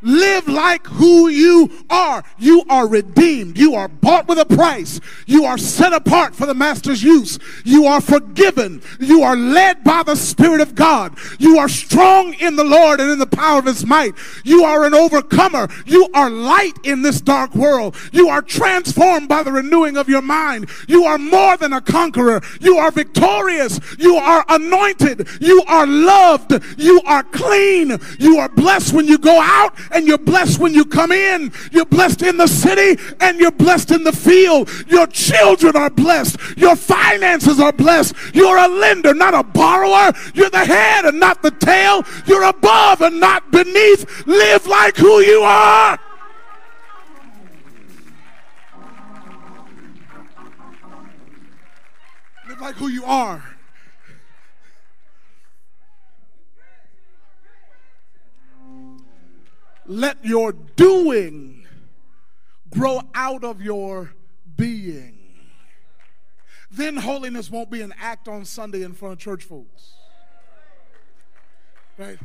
Live like who you are. You are redeemed. You are bought with a price. You are set apart for the master's use. You are forgiven. You are led by the Spirit of God. You are strong in the Lord and in the power of his might. You are an overcomer. You are light in this dark world. You are transformed by the renewing of your mind. You are more than a conqueror. You are victorious. You are anointed. You are loved. You are clean. You are blessed when you go out and you're blessed when you come in. You're blessed in the city and you're blessed in the field. Your children are blessed. Your finances are blessed. You're a lender, not a borrower. You're the head and not the tail. You're above and not beneath. Live like who you are. Live like who you are. Let your doing grow out of your being. Then holiness won't be an act on Sunday in front of church folks. Right?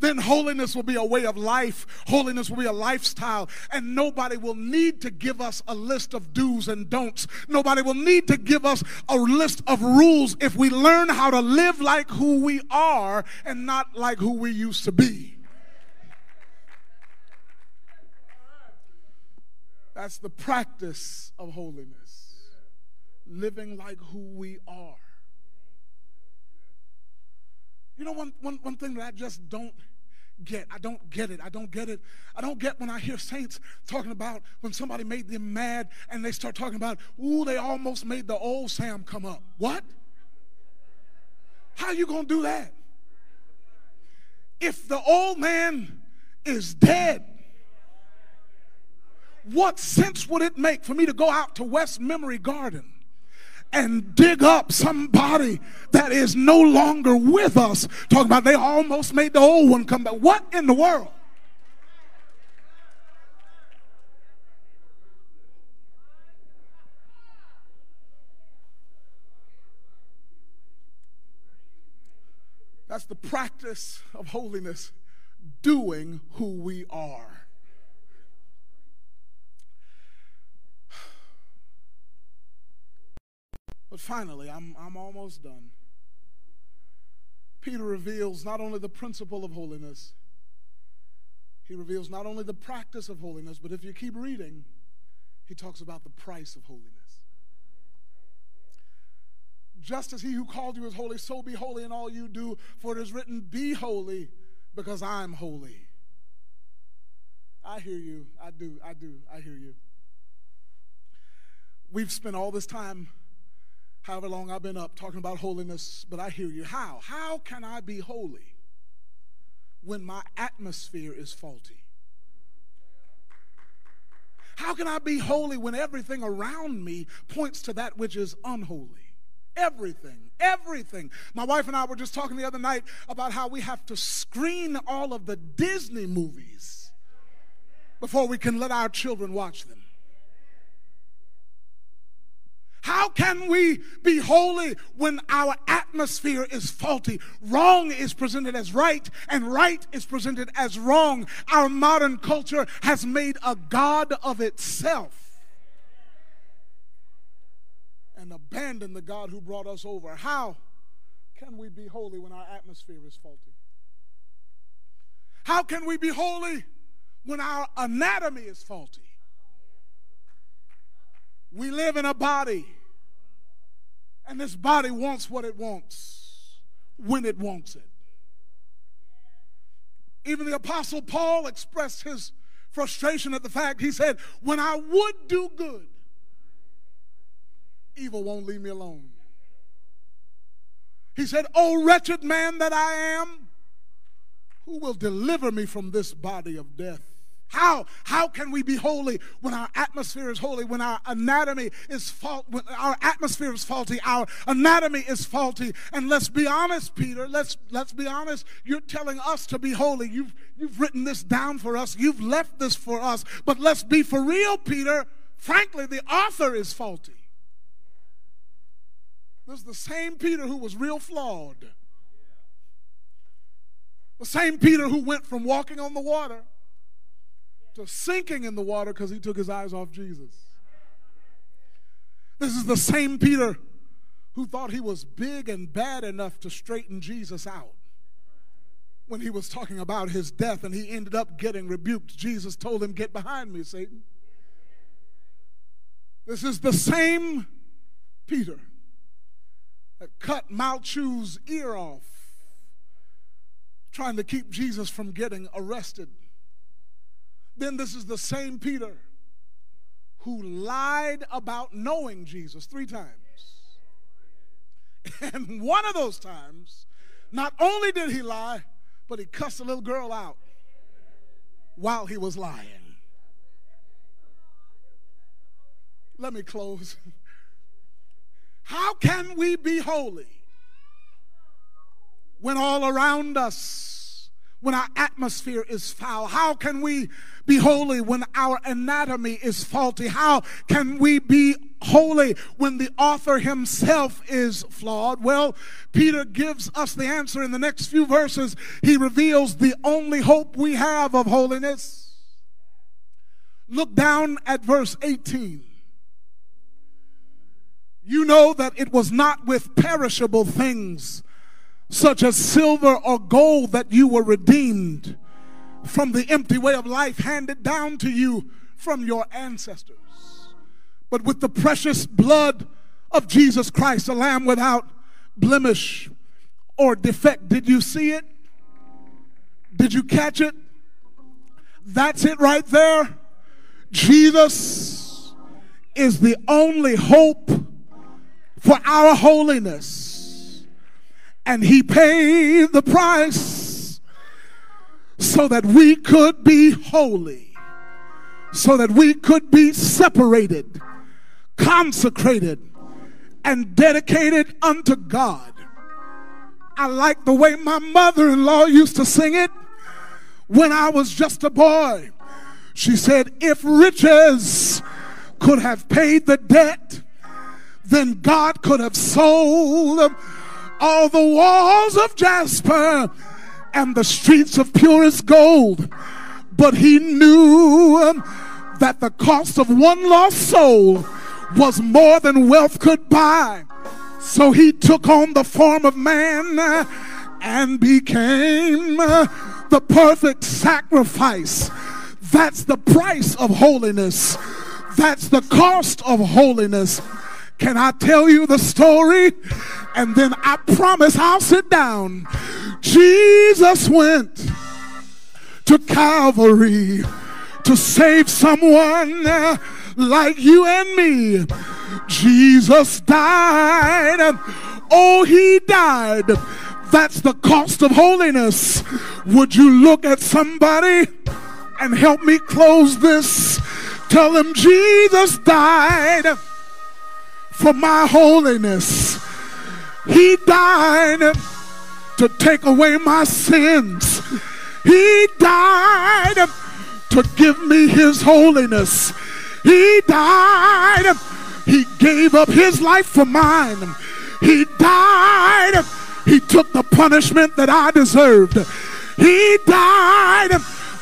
Then holiness will be a way of life. Holiness will be a lifestyle. And nobody will need to give us a list of do's and don'ts. Nobody will need to give us a list of rules if we learn how to live like who we are and not like who we used to be. That's the practice of holiness. Living like who we are. You know, one, one, one thing that I just don't get, I don't get it. I don't get it. I don't get when I hear saints talking about when somebody made them mad and they start talking about, ooh, they almost made the old Sam come up. What? How you going to do that? If the old man is dead, what sense would it make for me to go out to West Memory Garden and dig up somebody that is no longer with us. Talking about they almost made the old one come back. What in the world? That's the practice of holiness, doing who we are. But finally, I'm, I'm almost done. Peter reveals not only the principle of holiness, he reveals not only the practice of holiness, but if you keep reading, he talks about the price of holiness. Just as he who called you is holy, so be holy in all you do, for it is written, Be holy, because I'm holy. I hear you. I do. I do. I hear you. We've spent all this time, however long I've been up, talking about holiness, but I hear you. How? How can I be holy when my atmosphere is faulty? How can I be holy when everything around me points to that which is unholy? Everything, everything. My wife and I were just talking the other night about how we have to screen all of the Disney movies before we can let our children watch them. How can we be holy when our atmosphere is faulty? Wrong is presented as right, and right is presented as wrong. Our modern culture has made a God of itself and abandoned the God who brought us over. How can we be holy when our atmosphere is faulty? How can we be holy when our anatomy is faulty? We live in a body, and this body wants what it wants when it wants it. Even the Apostle Paul expressed his frustration at the fact he said, When I would do good, evil won't leave me alone. He said, Oh, wretched man that I am, who will deliver me from this body of death? How? How can we be holy when our atmosphere is holy, when our anatomy is fault, when our atmosphere is faulty, our anatomy is faulty? And let's be honest, Peter, let's let's be honest. You're telling us to be holy. You've you've written this down for us, you've left this for us. But let's be for real, Peter. Frankly, the author is faulty. This is the same Peter who was real flawed. The same Peter who went from walking on the water to sinking in the water because he took his eyes off Jesus. This is the same Peter who thought he was big and bad enough to straighten Jesus out when he was talking about his death and he ended up getting rebuked. Jesus told him, Get behind me, Satan. This is the same Peter that cut Malchus' ear off, trying to keep Jesus from getting arrested. Then this is the same Peter who lied about knowing Jesus three times. And one of those times, not only did he lie, but he cussed a little girl out while he was lying. Let me close. How can we be holy when all around us, when our atmosphere is foul? How can we be holy when our anatomy is faulty? How can we be holy when the author himself is flawed? Well, Peter gives us the answer in the next few verses. He reveals the only hope we have of holiness. Look down at verse 18 you know that it was not with perishable things such as silver or gold that you were redeemed from the empty way of life handed down to you from your ancestors, but with the precious blood of Jesus Christ, a lamb without blemish or defect. Did you see it? Did you catch it? That's it right there. Jesus is the only hope for our holiness. And he paid the price so that we could be holy, so that we could be separated, consecrated, and dedicated unto God. I like the way my mother in law used to sing it when I was just a boy. She said, If riches could have paid the debt, then God could have sold all the walls of jasper and the streets of purest gold. But he knew um, that the cost of one lost soul was more than wealth could buy. So he took on the form of man uh, and became uh, the perfect sacrifice. That's the price of holiness. That's the cost of holiness. Can I tell you the story? And then I promise I'll sit down. Jesus went to Calvary to save someone uh, like you and me. Jesus died. Oh, he died. That's the cost of holiness. Would you look at somebody and help me close this? Tell them Jesus died for my holiness. He died to take away my sins. He died to give me his holiness. He died. He gave up his life for mine. He died. He took the punishment that I deserved. He died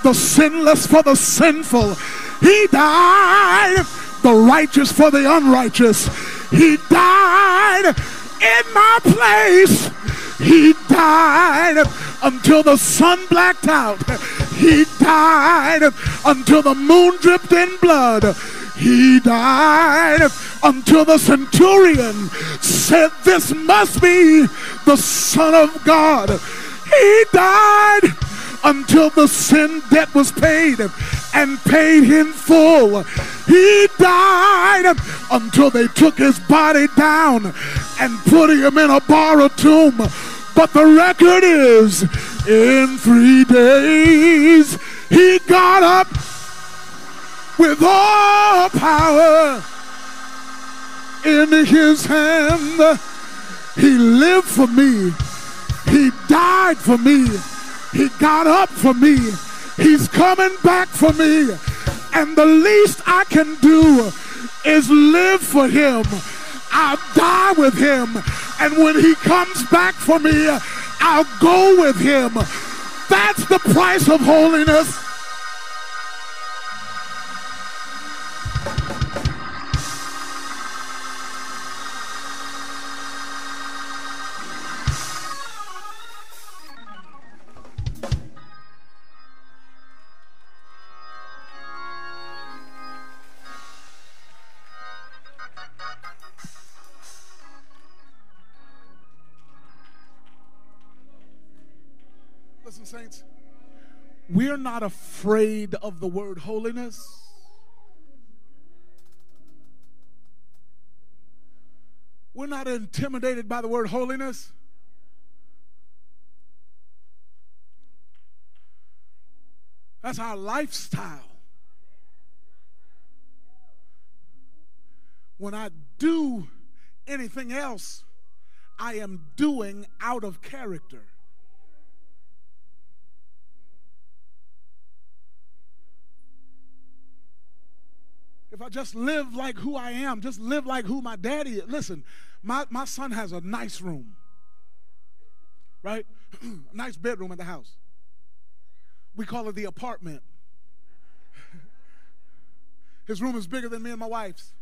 the sinless for the sinful. He died the righteous for the unrighteous. He died in my place. He died until the sun blacked out. He died until the moon dripped in blood. He died until the centurion said, This must be the Son of God. He died until the sin debt was paid and paid in full. He died until they took his body down and put him in a borrowed tomb. But the record is in three days he got up with all power in his hand. He lived for me. He died for me. He got up for me. He's coming back for me. And the least I can do is live for him. I'll die with him. And when he comes back for me, I'll go with him. That's the price of holiness. We're not afraid of the word holiness. We're not intimidated by the word holiness. That's our lifestyle. When I do anything else, I am doing out of character. If I just live like who I am, just live like who my daddy is. Listen, my, my son has a nice room, right? nice bedroom in the house. We call it the apartment. his room is bigger than me and my wife's.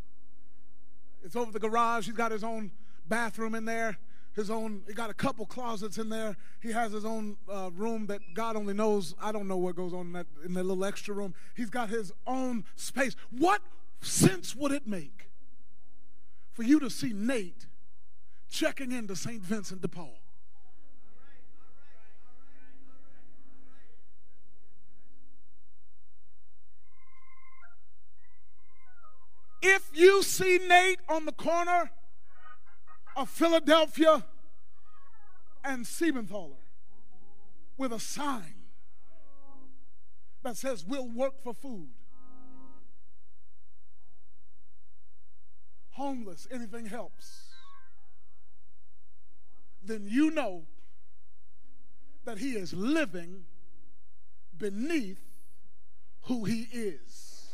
It's over the garage. He's got his own bathroom in there. His own, he got a couple closets in there. He has his own uh, room that God only knows. I don't know what goes on in that, in that little extra room. He's got his own space. What sense would it make for you to see Nate checking into St. Vincent de Paul? If you see Nate on the corner of Philadelphia and Siebenthaler with a sign that says, We'll work for food. Homeless, anything helps. then you know that he is living beneath who he is.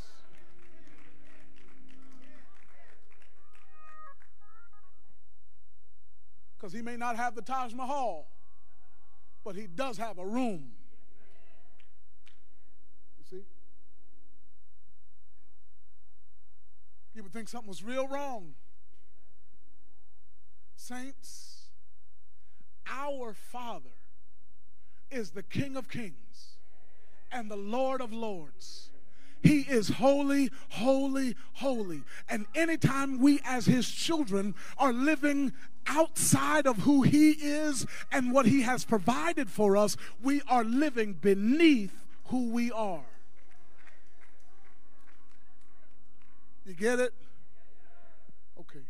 Because he may not have the Taj Mahal, but he does have a room. You would think something was real wrong. Saints, our Father is the King of Kings and the Lord of Lords. He is holy, holy, holy. And anytime we, as His children, are living outside of who He is and what He has provided for us, we are living beneath who we are. You get it? Okay.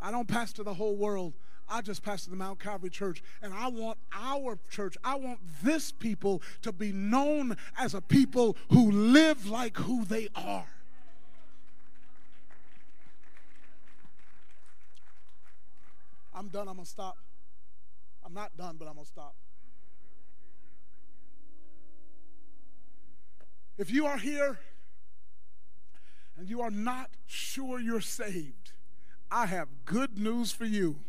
I don't pastor the whole world. I just pastor the Mount Calvary Church, and I want our church, I want this people to be known as a people who live like who they are. I'm done. I'm to stop. I'm not done, but I'm to stop. If you are here and you are not sure you're saved, I have good news for you.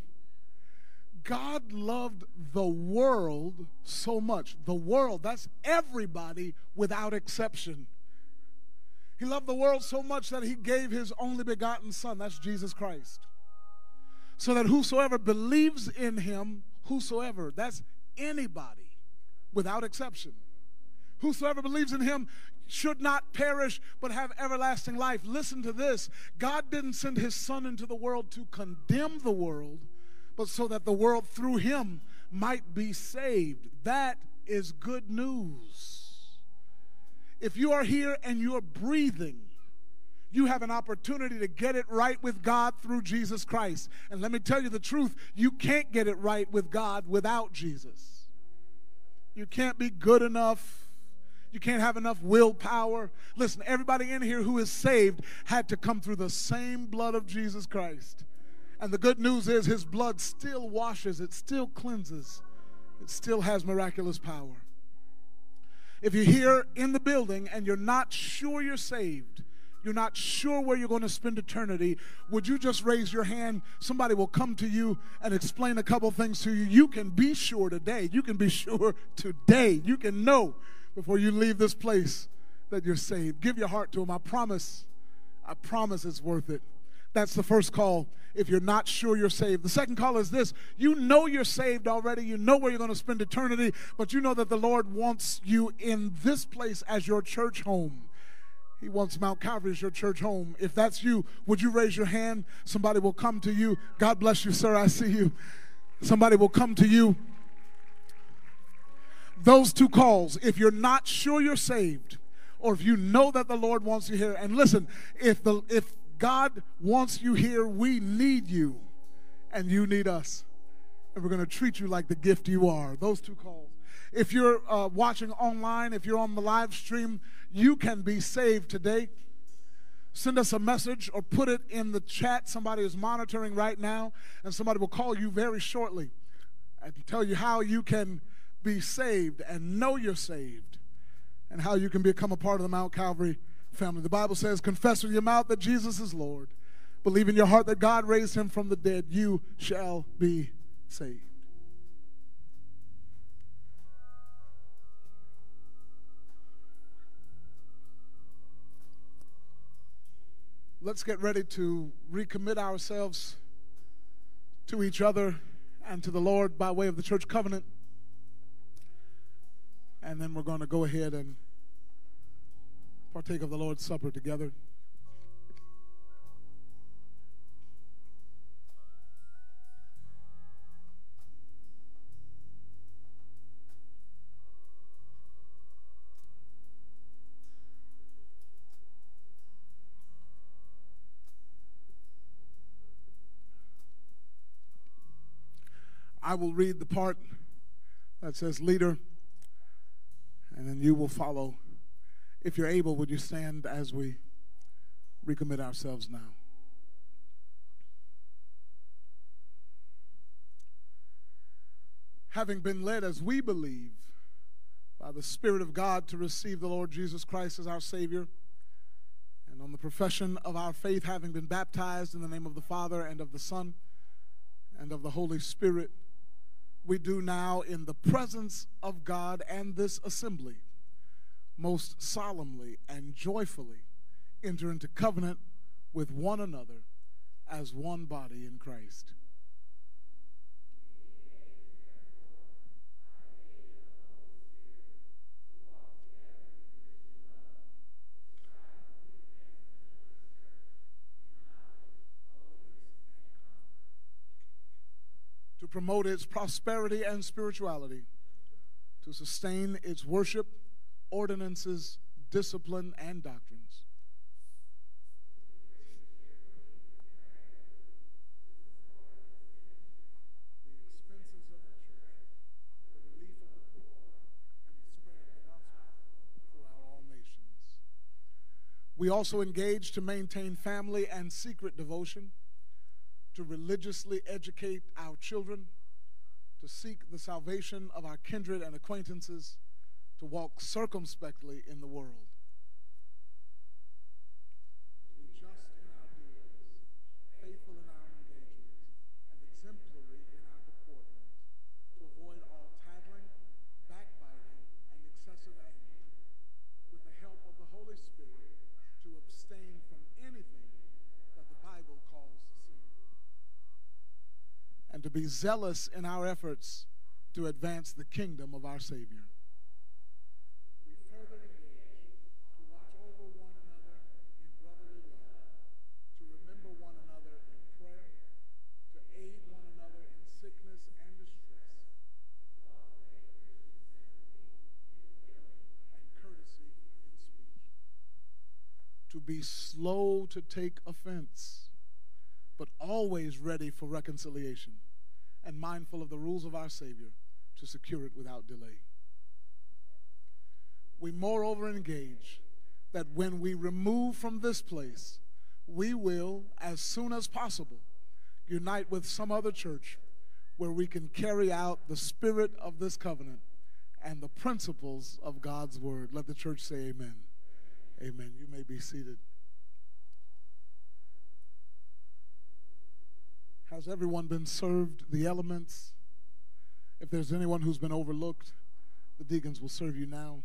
God loved the world so much. The world, that's everybody without exception. He loved the world so much that he gave his only begotten Son, that's Jesus Christ. So that whosoever believes in him, whosoever, that's anybody without exception. Whosoever believes in him should not perish but have everlasting life. Listen to this God didn't send his Son into the world to condemn the world but so that the world through him might be saved. That is good news. If you are here and you're breathing, you have an opportunity to get it right with God through Jesus Christ. And let me tell you the truth you can't get it right with God without Jesus. You can't be good enough. You can't have enough willpower. Listen, everybody in here who is saved had to come through the same blood of Jesus Christ. And the good news is his blood still washes, it still cleanses, it still has miraculous power. If you're here in the building and you're not sure you're saved, you're not sure where you're going to spend eternity, would you just raise your hand? Somebody will come to you and explain a couple things to you. You can be sure today. You can be sure today. You can know before you leave this place that you're saved. Give your heart to Him. I promise, I promise it's worth it. That's the first call if you're not sure you're saved. The second call is this you know you're saved already, you know where you're going to spend eternity, but you know that the Lord wants you in this place as your church home. He wants Mount Calvary as your church home. If that's you, would you raise your hand? Somebody will come to you. God bless you, sir. I see you. Somebody will come to you. Those two calls, if you're not sure you're saved, or if you know that the Lord wants you here, and listen, if the if God wants you here. We need you, and you need us. And we're going to treat you like the gift you are. Those two calls. If you're uh, watching online, if you're on the live stream, you can be saved today. Send us a message or put it in the chat. Somebody is monitoring right now, and somebody will call you very shortly and tell you how you can be saved and know you're saved and how you can become a part of the Mount Calvary family. The Bible says, confess with your mouth that Jesus is Lord. Believe in your heart that God raised him from the dead. You shall be saved. Let's get ready to recommit ourselves to each other and to the Lord by way of the church covenant. And then we're going to go ahead and partake of the Lord's Supper together. I will read the part that says leader, and then you will follow if you're able, would you stand as we recommit ourselves now? having been led as we believe by the Spirit of God to receive the Lord Jesus Christ as our Savior, and on the profession of our faith, having been baptized in the name of the Father and of the Son and of the Holy Spirit, we do now in the presence of God and this assembly most solemnly and joyfully enter into covenant with one another as one body in Christ. Promote its prosperity and spirituality, to sustain its worship, ordinances, discipline, and doctrines. We also engage to maintain family and secret devotion, to religiously educate our children, to seek the salvation of our kindred and acquaintances, to walk circumspectly in the world. To be just in our dealings, faithful in our engagements, and exemplary in our deportment, to avoid all tattling, backbiting, and excessive anger, with the help of the Holy Spirit, to abstain from anything that the Bible calls sin, and to zealous in our efforts to advance the kingdom of our Savior. We further engage to watch over one another in brotherly love, to remember one another in prayer, to aid one another in sickness and distress, To tolerate and healing and courtesy in speech. To be slow to take offense, but always ready for reconciliation, and mindful of the rules of our Savior to secure it without delay. We moreover engage that when we remove from this place, we will, as soon as possible, unite with some other church where we can carry out the spirit of this covenant and the principles of God's word. Let the church say amen. Amen. You may be seated. Has everyone been served the elements? If there's anyone who's been overlooked, the deacons will serve you now.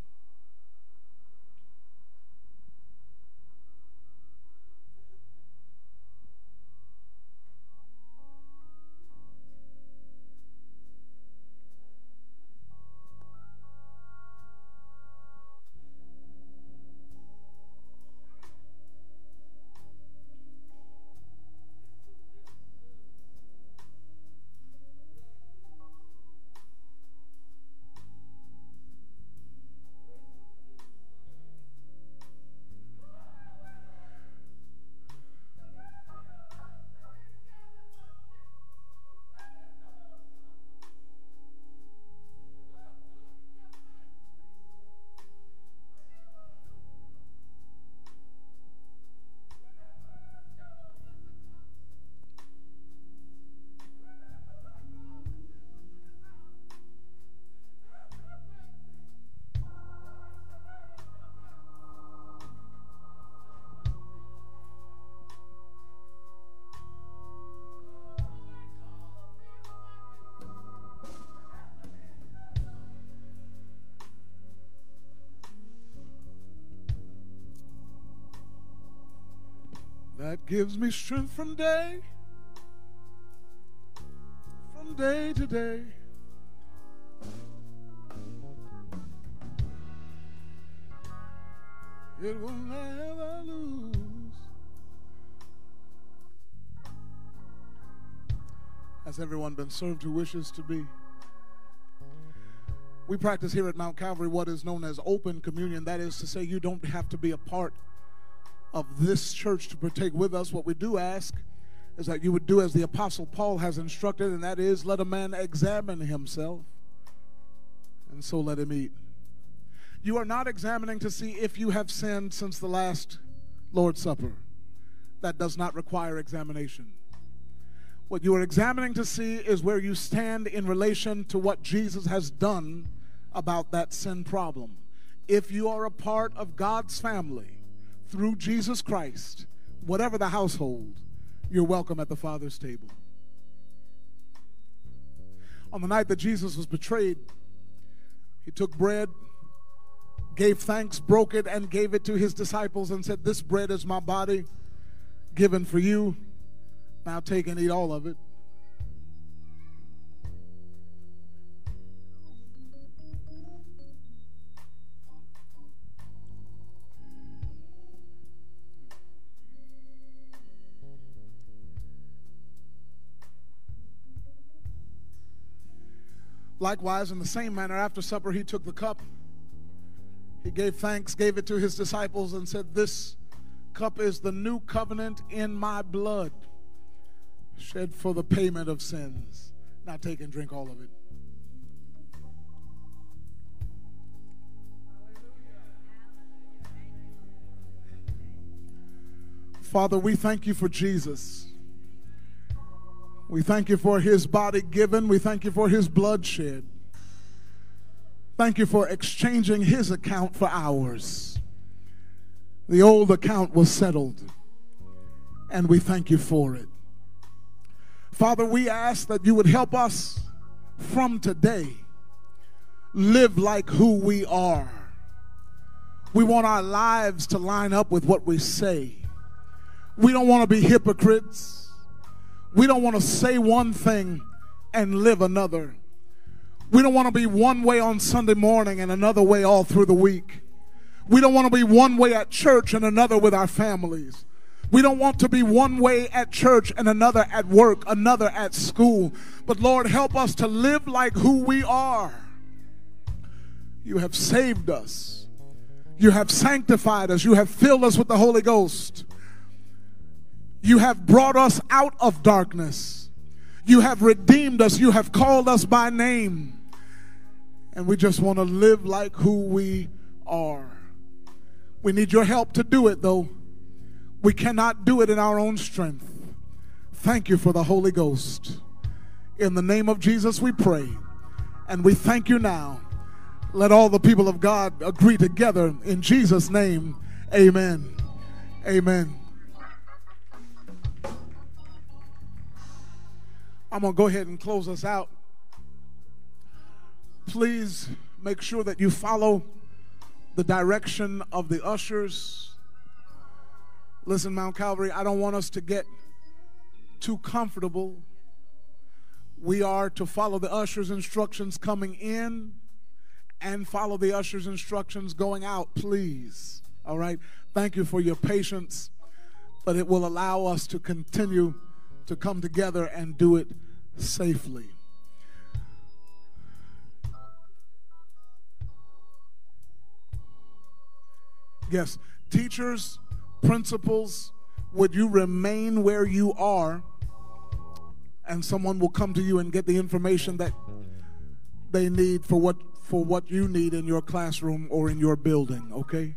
That gives me strength from day, from day to day. It will never lose. Has everyone been served who wishes to be? We practice here at Mount Calvary what is known as open communion. That is to say, you don't have to be a part of this church to partake with us. What we do ask is that you would do as the Apostle Paul has instructed, and that is let a man examine himself, and so let him eat. You are not examining to see if you have sinned since the last Lord's Supper. That does not require examination. What you are examining to see is where you stand in relation to what Jesus has done about that sin problem. If you are a part of God's family through Jesus Christ, whatever the household, you're welcome at the Father's table. On the night that Jesus was betrayed, he took bread, gave thanks, broke it, and gave it to his disciples and said, This bread is my body given for you. Now take and eat all of it. Likewise, in the same manner, after supper, he took the cup. He gave thanks, gave it to his disciples, and said, This cup is the new covenant in my blood, shed for the payment of sins. Now take and drink all of it. Father, we thank you for Jesus. We thank you for his body given. We thank you for his blood shed. Thank you for exchanging his account for ours. The old account was settled, and we thank you for it. Father, we ask that you would help us from today live like who we are. We want our lives to line up with what we say. We don't want to be hypocrites. We don't want to say one thing and live another. We don't want to be one way on Sunday morning and another way all through the week. We don't want to be one way at church and another with our families. We don't want to be one way at church and another at work, another at school. But Lord, help us to live like who we are. You have saved us. You have sanctified us. You have filled us with the Holy Ghost. You have brought us out of darkness. You have redeemed us. You have called us by name. And we just want to live like who we are. We need your help to do it, though. We cannot do it in our own strength. Thank you for the Holy Ghost. In the name of Jesus, we pray. And we thank you now. Let all the people of God agree together in Jesus' name. Amen. Amen. I'm going to go ahead and close us out. Please make sure that you follow the direction of the ushers. Listen, Mount Calvary, I don't want us to get too comfortable. We are to follow the usher's instructions coming in and follow the usher's instructions going out, please. All right? Thank you for your patience, but it will allow us to continue to come together and do it safely. Yes, teachers, principals, would you remain where you are and someone will come to you and get the information that they need for what for what you need in your classroom or in your building, okay?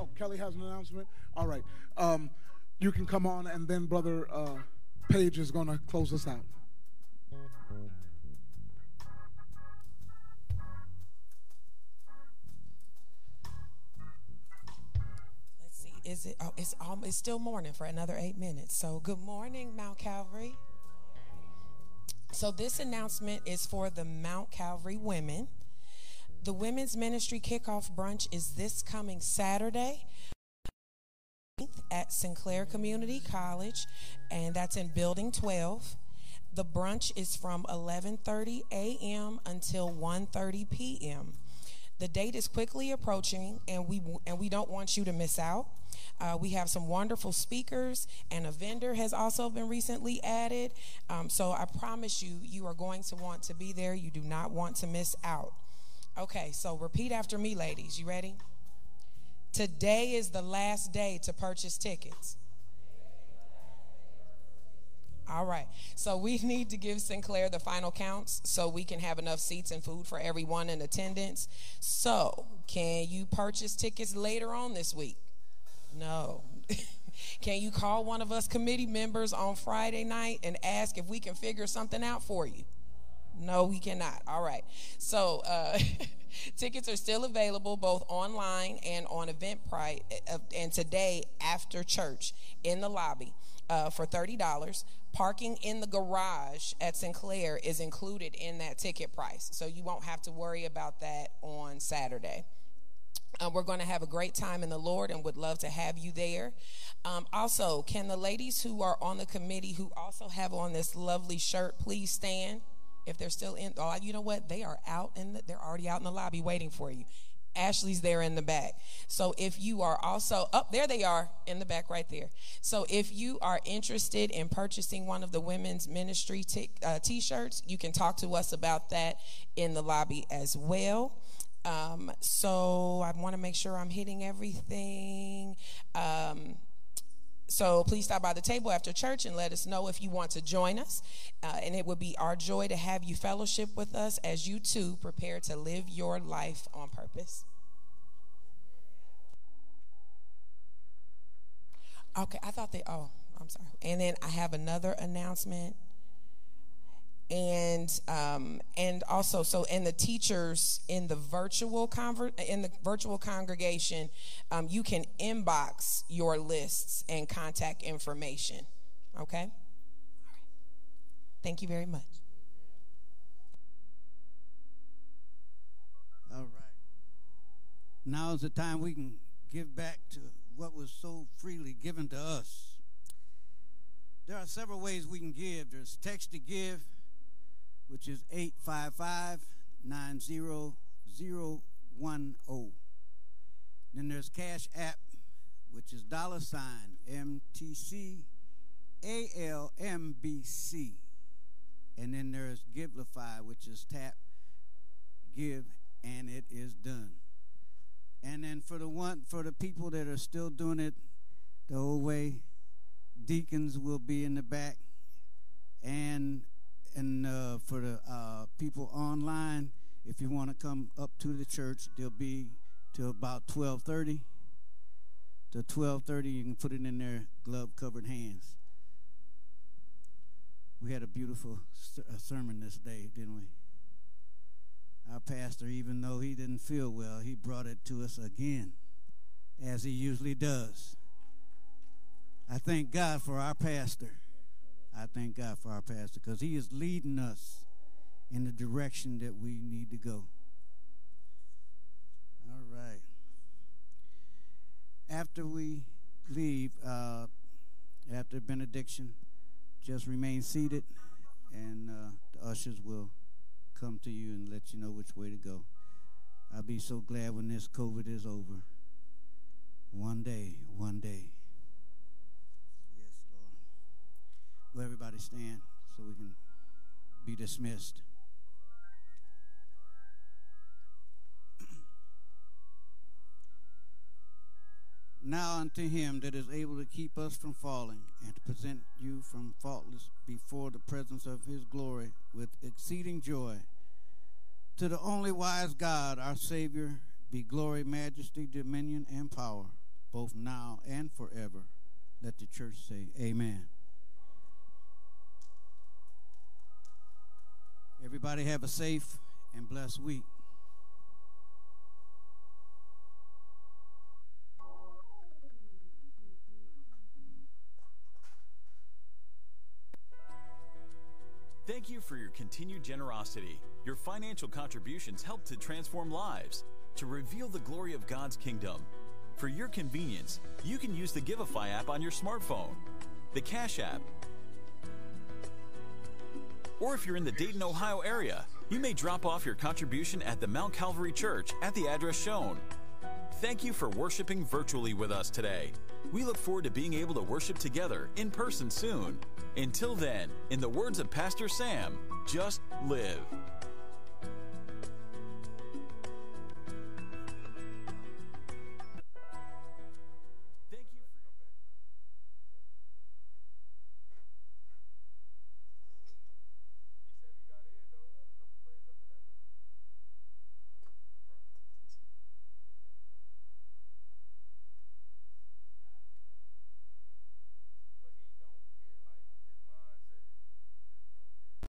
Oh, Kelly has an announcement. All right. Um, you can come on, and then Brother uh, Page is going to close us out. Let's see. Is it? Oh, it's it's still morning for another eight minutes. So good morning, Mount Calvary. So this announcement is for the Mount Calvary women. The women's ministry kickoff brunch is this coming Saturday at Sinclair Community College, and that's in Building 12. The brunch is from 11:30 a.m. until 1:30 p.m. The date is quickly approaching, and we and we don't want you to miss out. Uh, we have some wonderful speakers, and a vendor has also been recently added. Um, so I promise you, you are going to want to be there. You do not want to miss out. Okay, so repeat after me, ladies. You ready? Today is the last day to purchase tickets. All right. So we need to give Sinclair the final counts so we can have enough seats and food for everyone in attendance. So, can you purchase tickets later on this week? No. Can you call one of us committee members on Friday night and ask if we can figure something out for you? No, we cannot. All right. So, uh, tickets are still available both online and on Eventbrite, uh, and today after church in the lobby uh, for $30. Parking in the garage at Sinclair is included in that ticket price, so you won't have to worry about that on Saturday. Uh, we're going to have a great time in the Lord and would love to have you there. Um, also, can the ladies who are on the committee who also have on this lovely shirt please stand? If they're still in, oh, you know what? They are out in the, they're already out in the lobby waiting for you. Ashley's there in the back. So if you are also up oh, there, they are in the back right there. So if you are interested in purchasing one of the women's ministry t- uh, t-shirts, you can talk to us about that in the lobby as well. Um, so I want to make sure I'm hitting everything. Um, so please stop by the table after church and let us know if you want to join us. Uh, and it would be our joy to have you fellowship with us as you too prepare to live your life on purpose. Okay, I thought they, oh, I'm sorry. And then I have another announcement and um, and also so and the teachers in the virtual conver- in the virtual congregation um, you can inbox your lists and contact information okay? All right thank you very much. All right. Now is the time we can give back to what was so freely given to us. There are several ways we can give. There's text to give which is 855 90010. Then there's Cash App, which is dollar sign MTC ALMBC. And then there's Givelify, which is tap, give, and it is done. And then for the one for the people that are still doing it the old way, deacons will be in the back if you want to come up to the church, they'll be till about 12:30. To 12:30, you can put it in their glove-covered hands. We had a beautiful sermon this day, didn't we? Our pastor, even though he didn't feel well, he brought it to us again, as he usually does. I thank God for our pastor. I thank God for our pastor because he is leading us in the direction that we need to go. All right. After we leave, uh, after benediction, just remain seated, and uh, the ushers will come to you and let you know which way to go. I'll be so glad when this COVID is over. One day, one day. Yes, Lord. Will everybody stand so we can be dismissed? Now unto him that is able to keep us from falling and to present you from faultless before the presence of his glory with exceeding joy. To the only wise God, our Savior, be glory, majesty, dominion, and power, both now and forever. Let the church say, Amen. Everybody have a safe and blessed week. Thank you for your continued generosity. Your financial contributions help to transform lives, to reveal the glory of God's kingdom. For your convenience, you can use the Givelify app on your smartphone, the Cash app, or if you're in the Dayton, Ohio area, you may drop off your contribution at the Mount Calvary Church at the address shown. Thank you for worshiping virtually with us today. We look forward to being able to worship together in person soon. Until then, in the words of Pastor Sam, just live.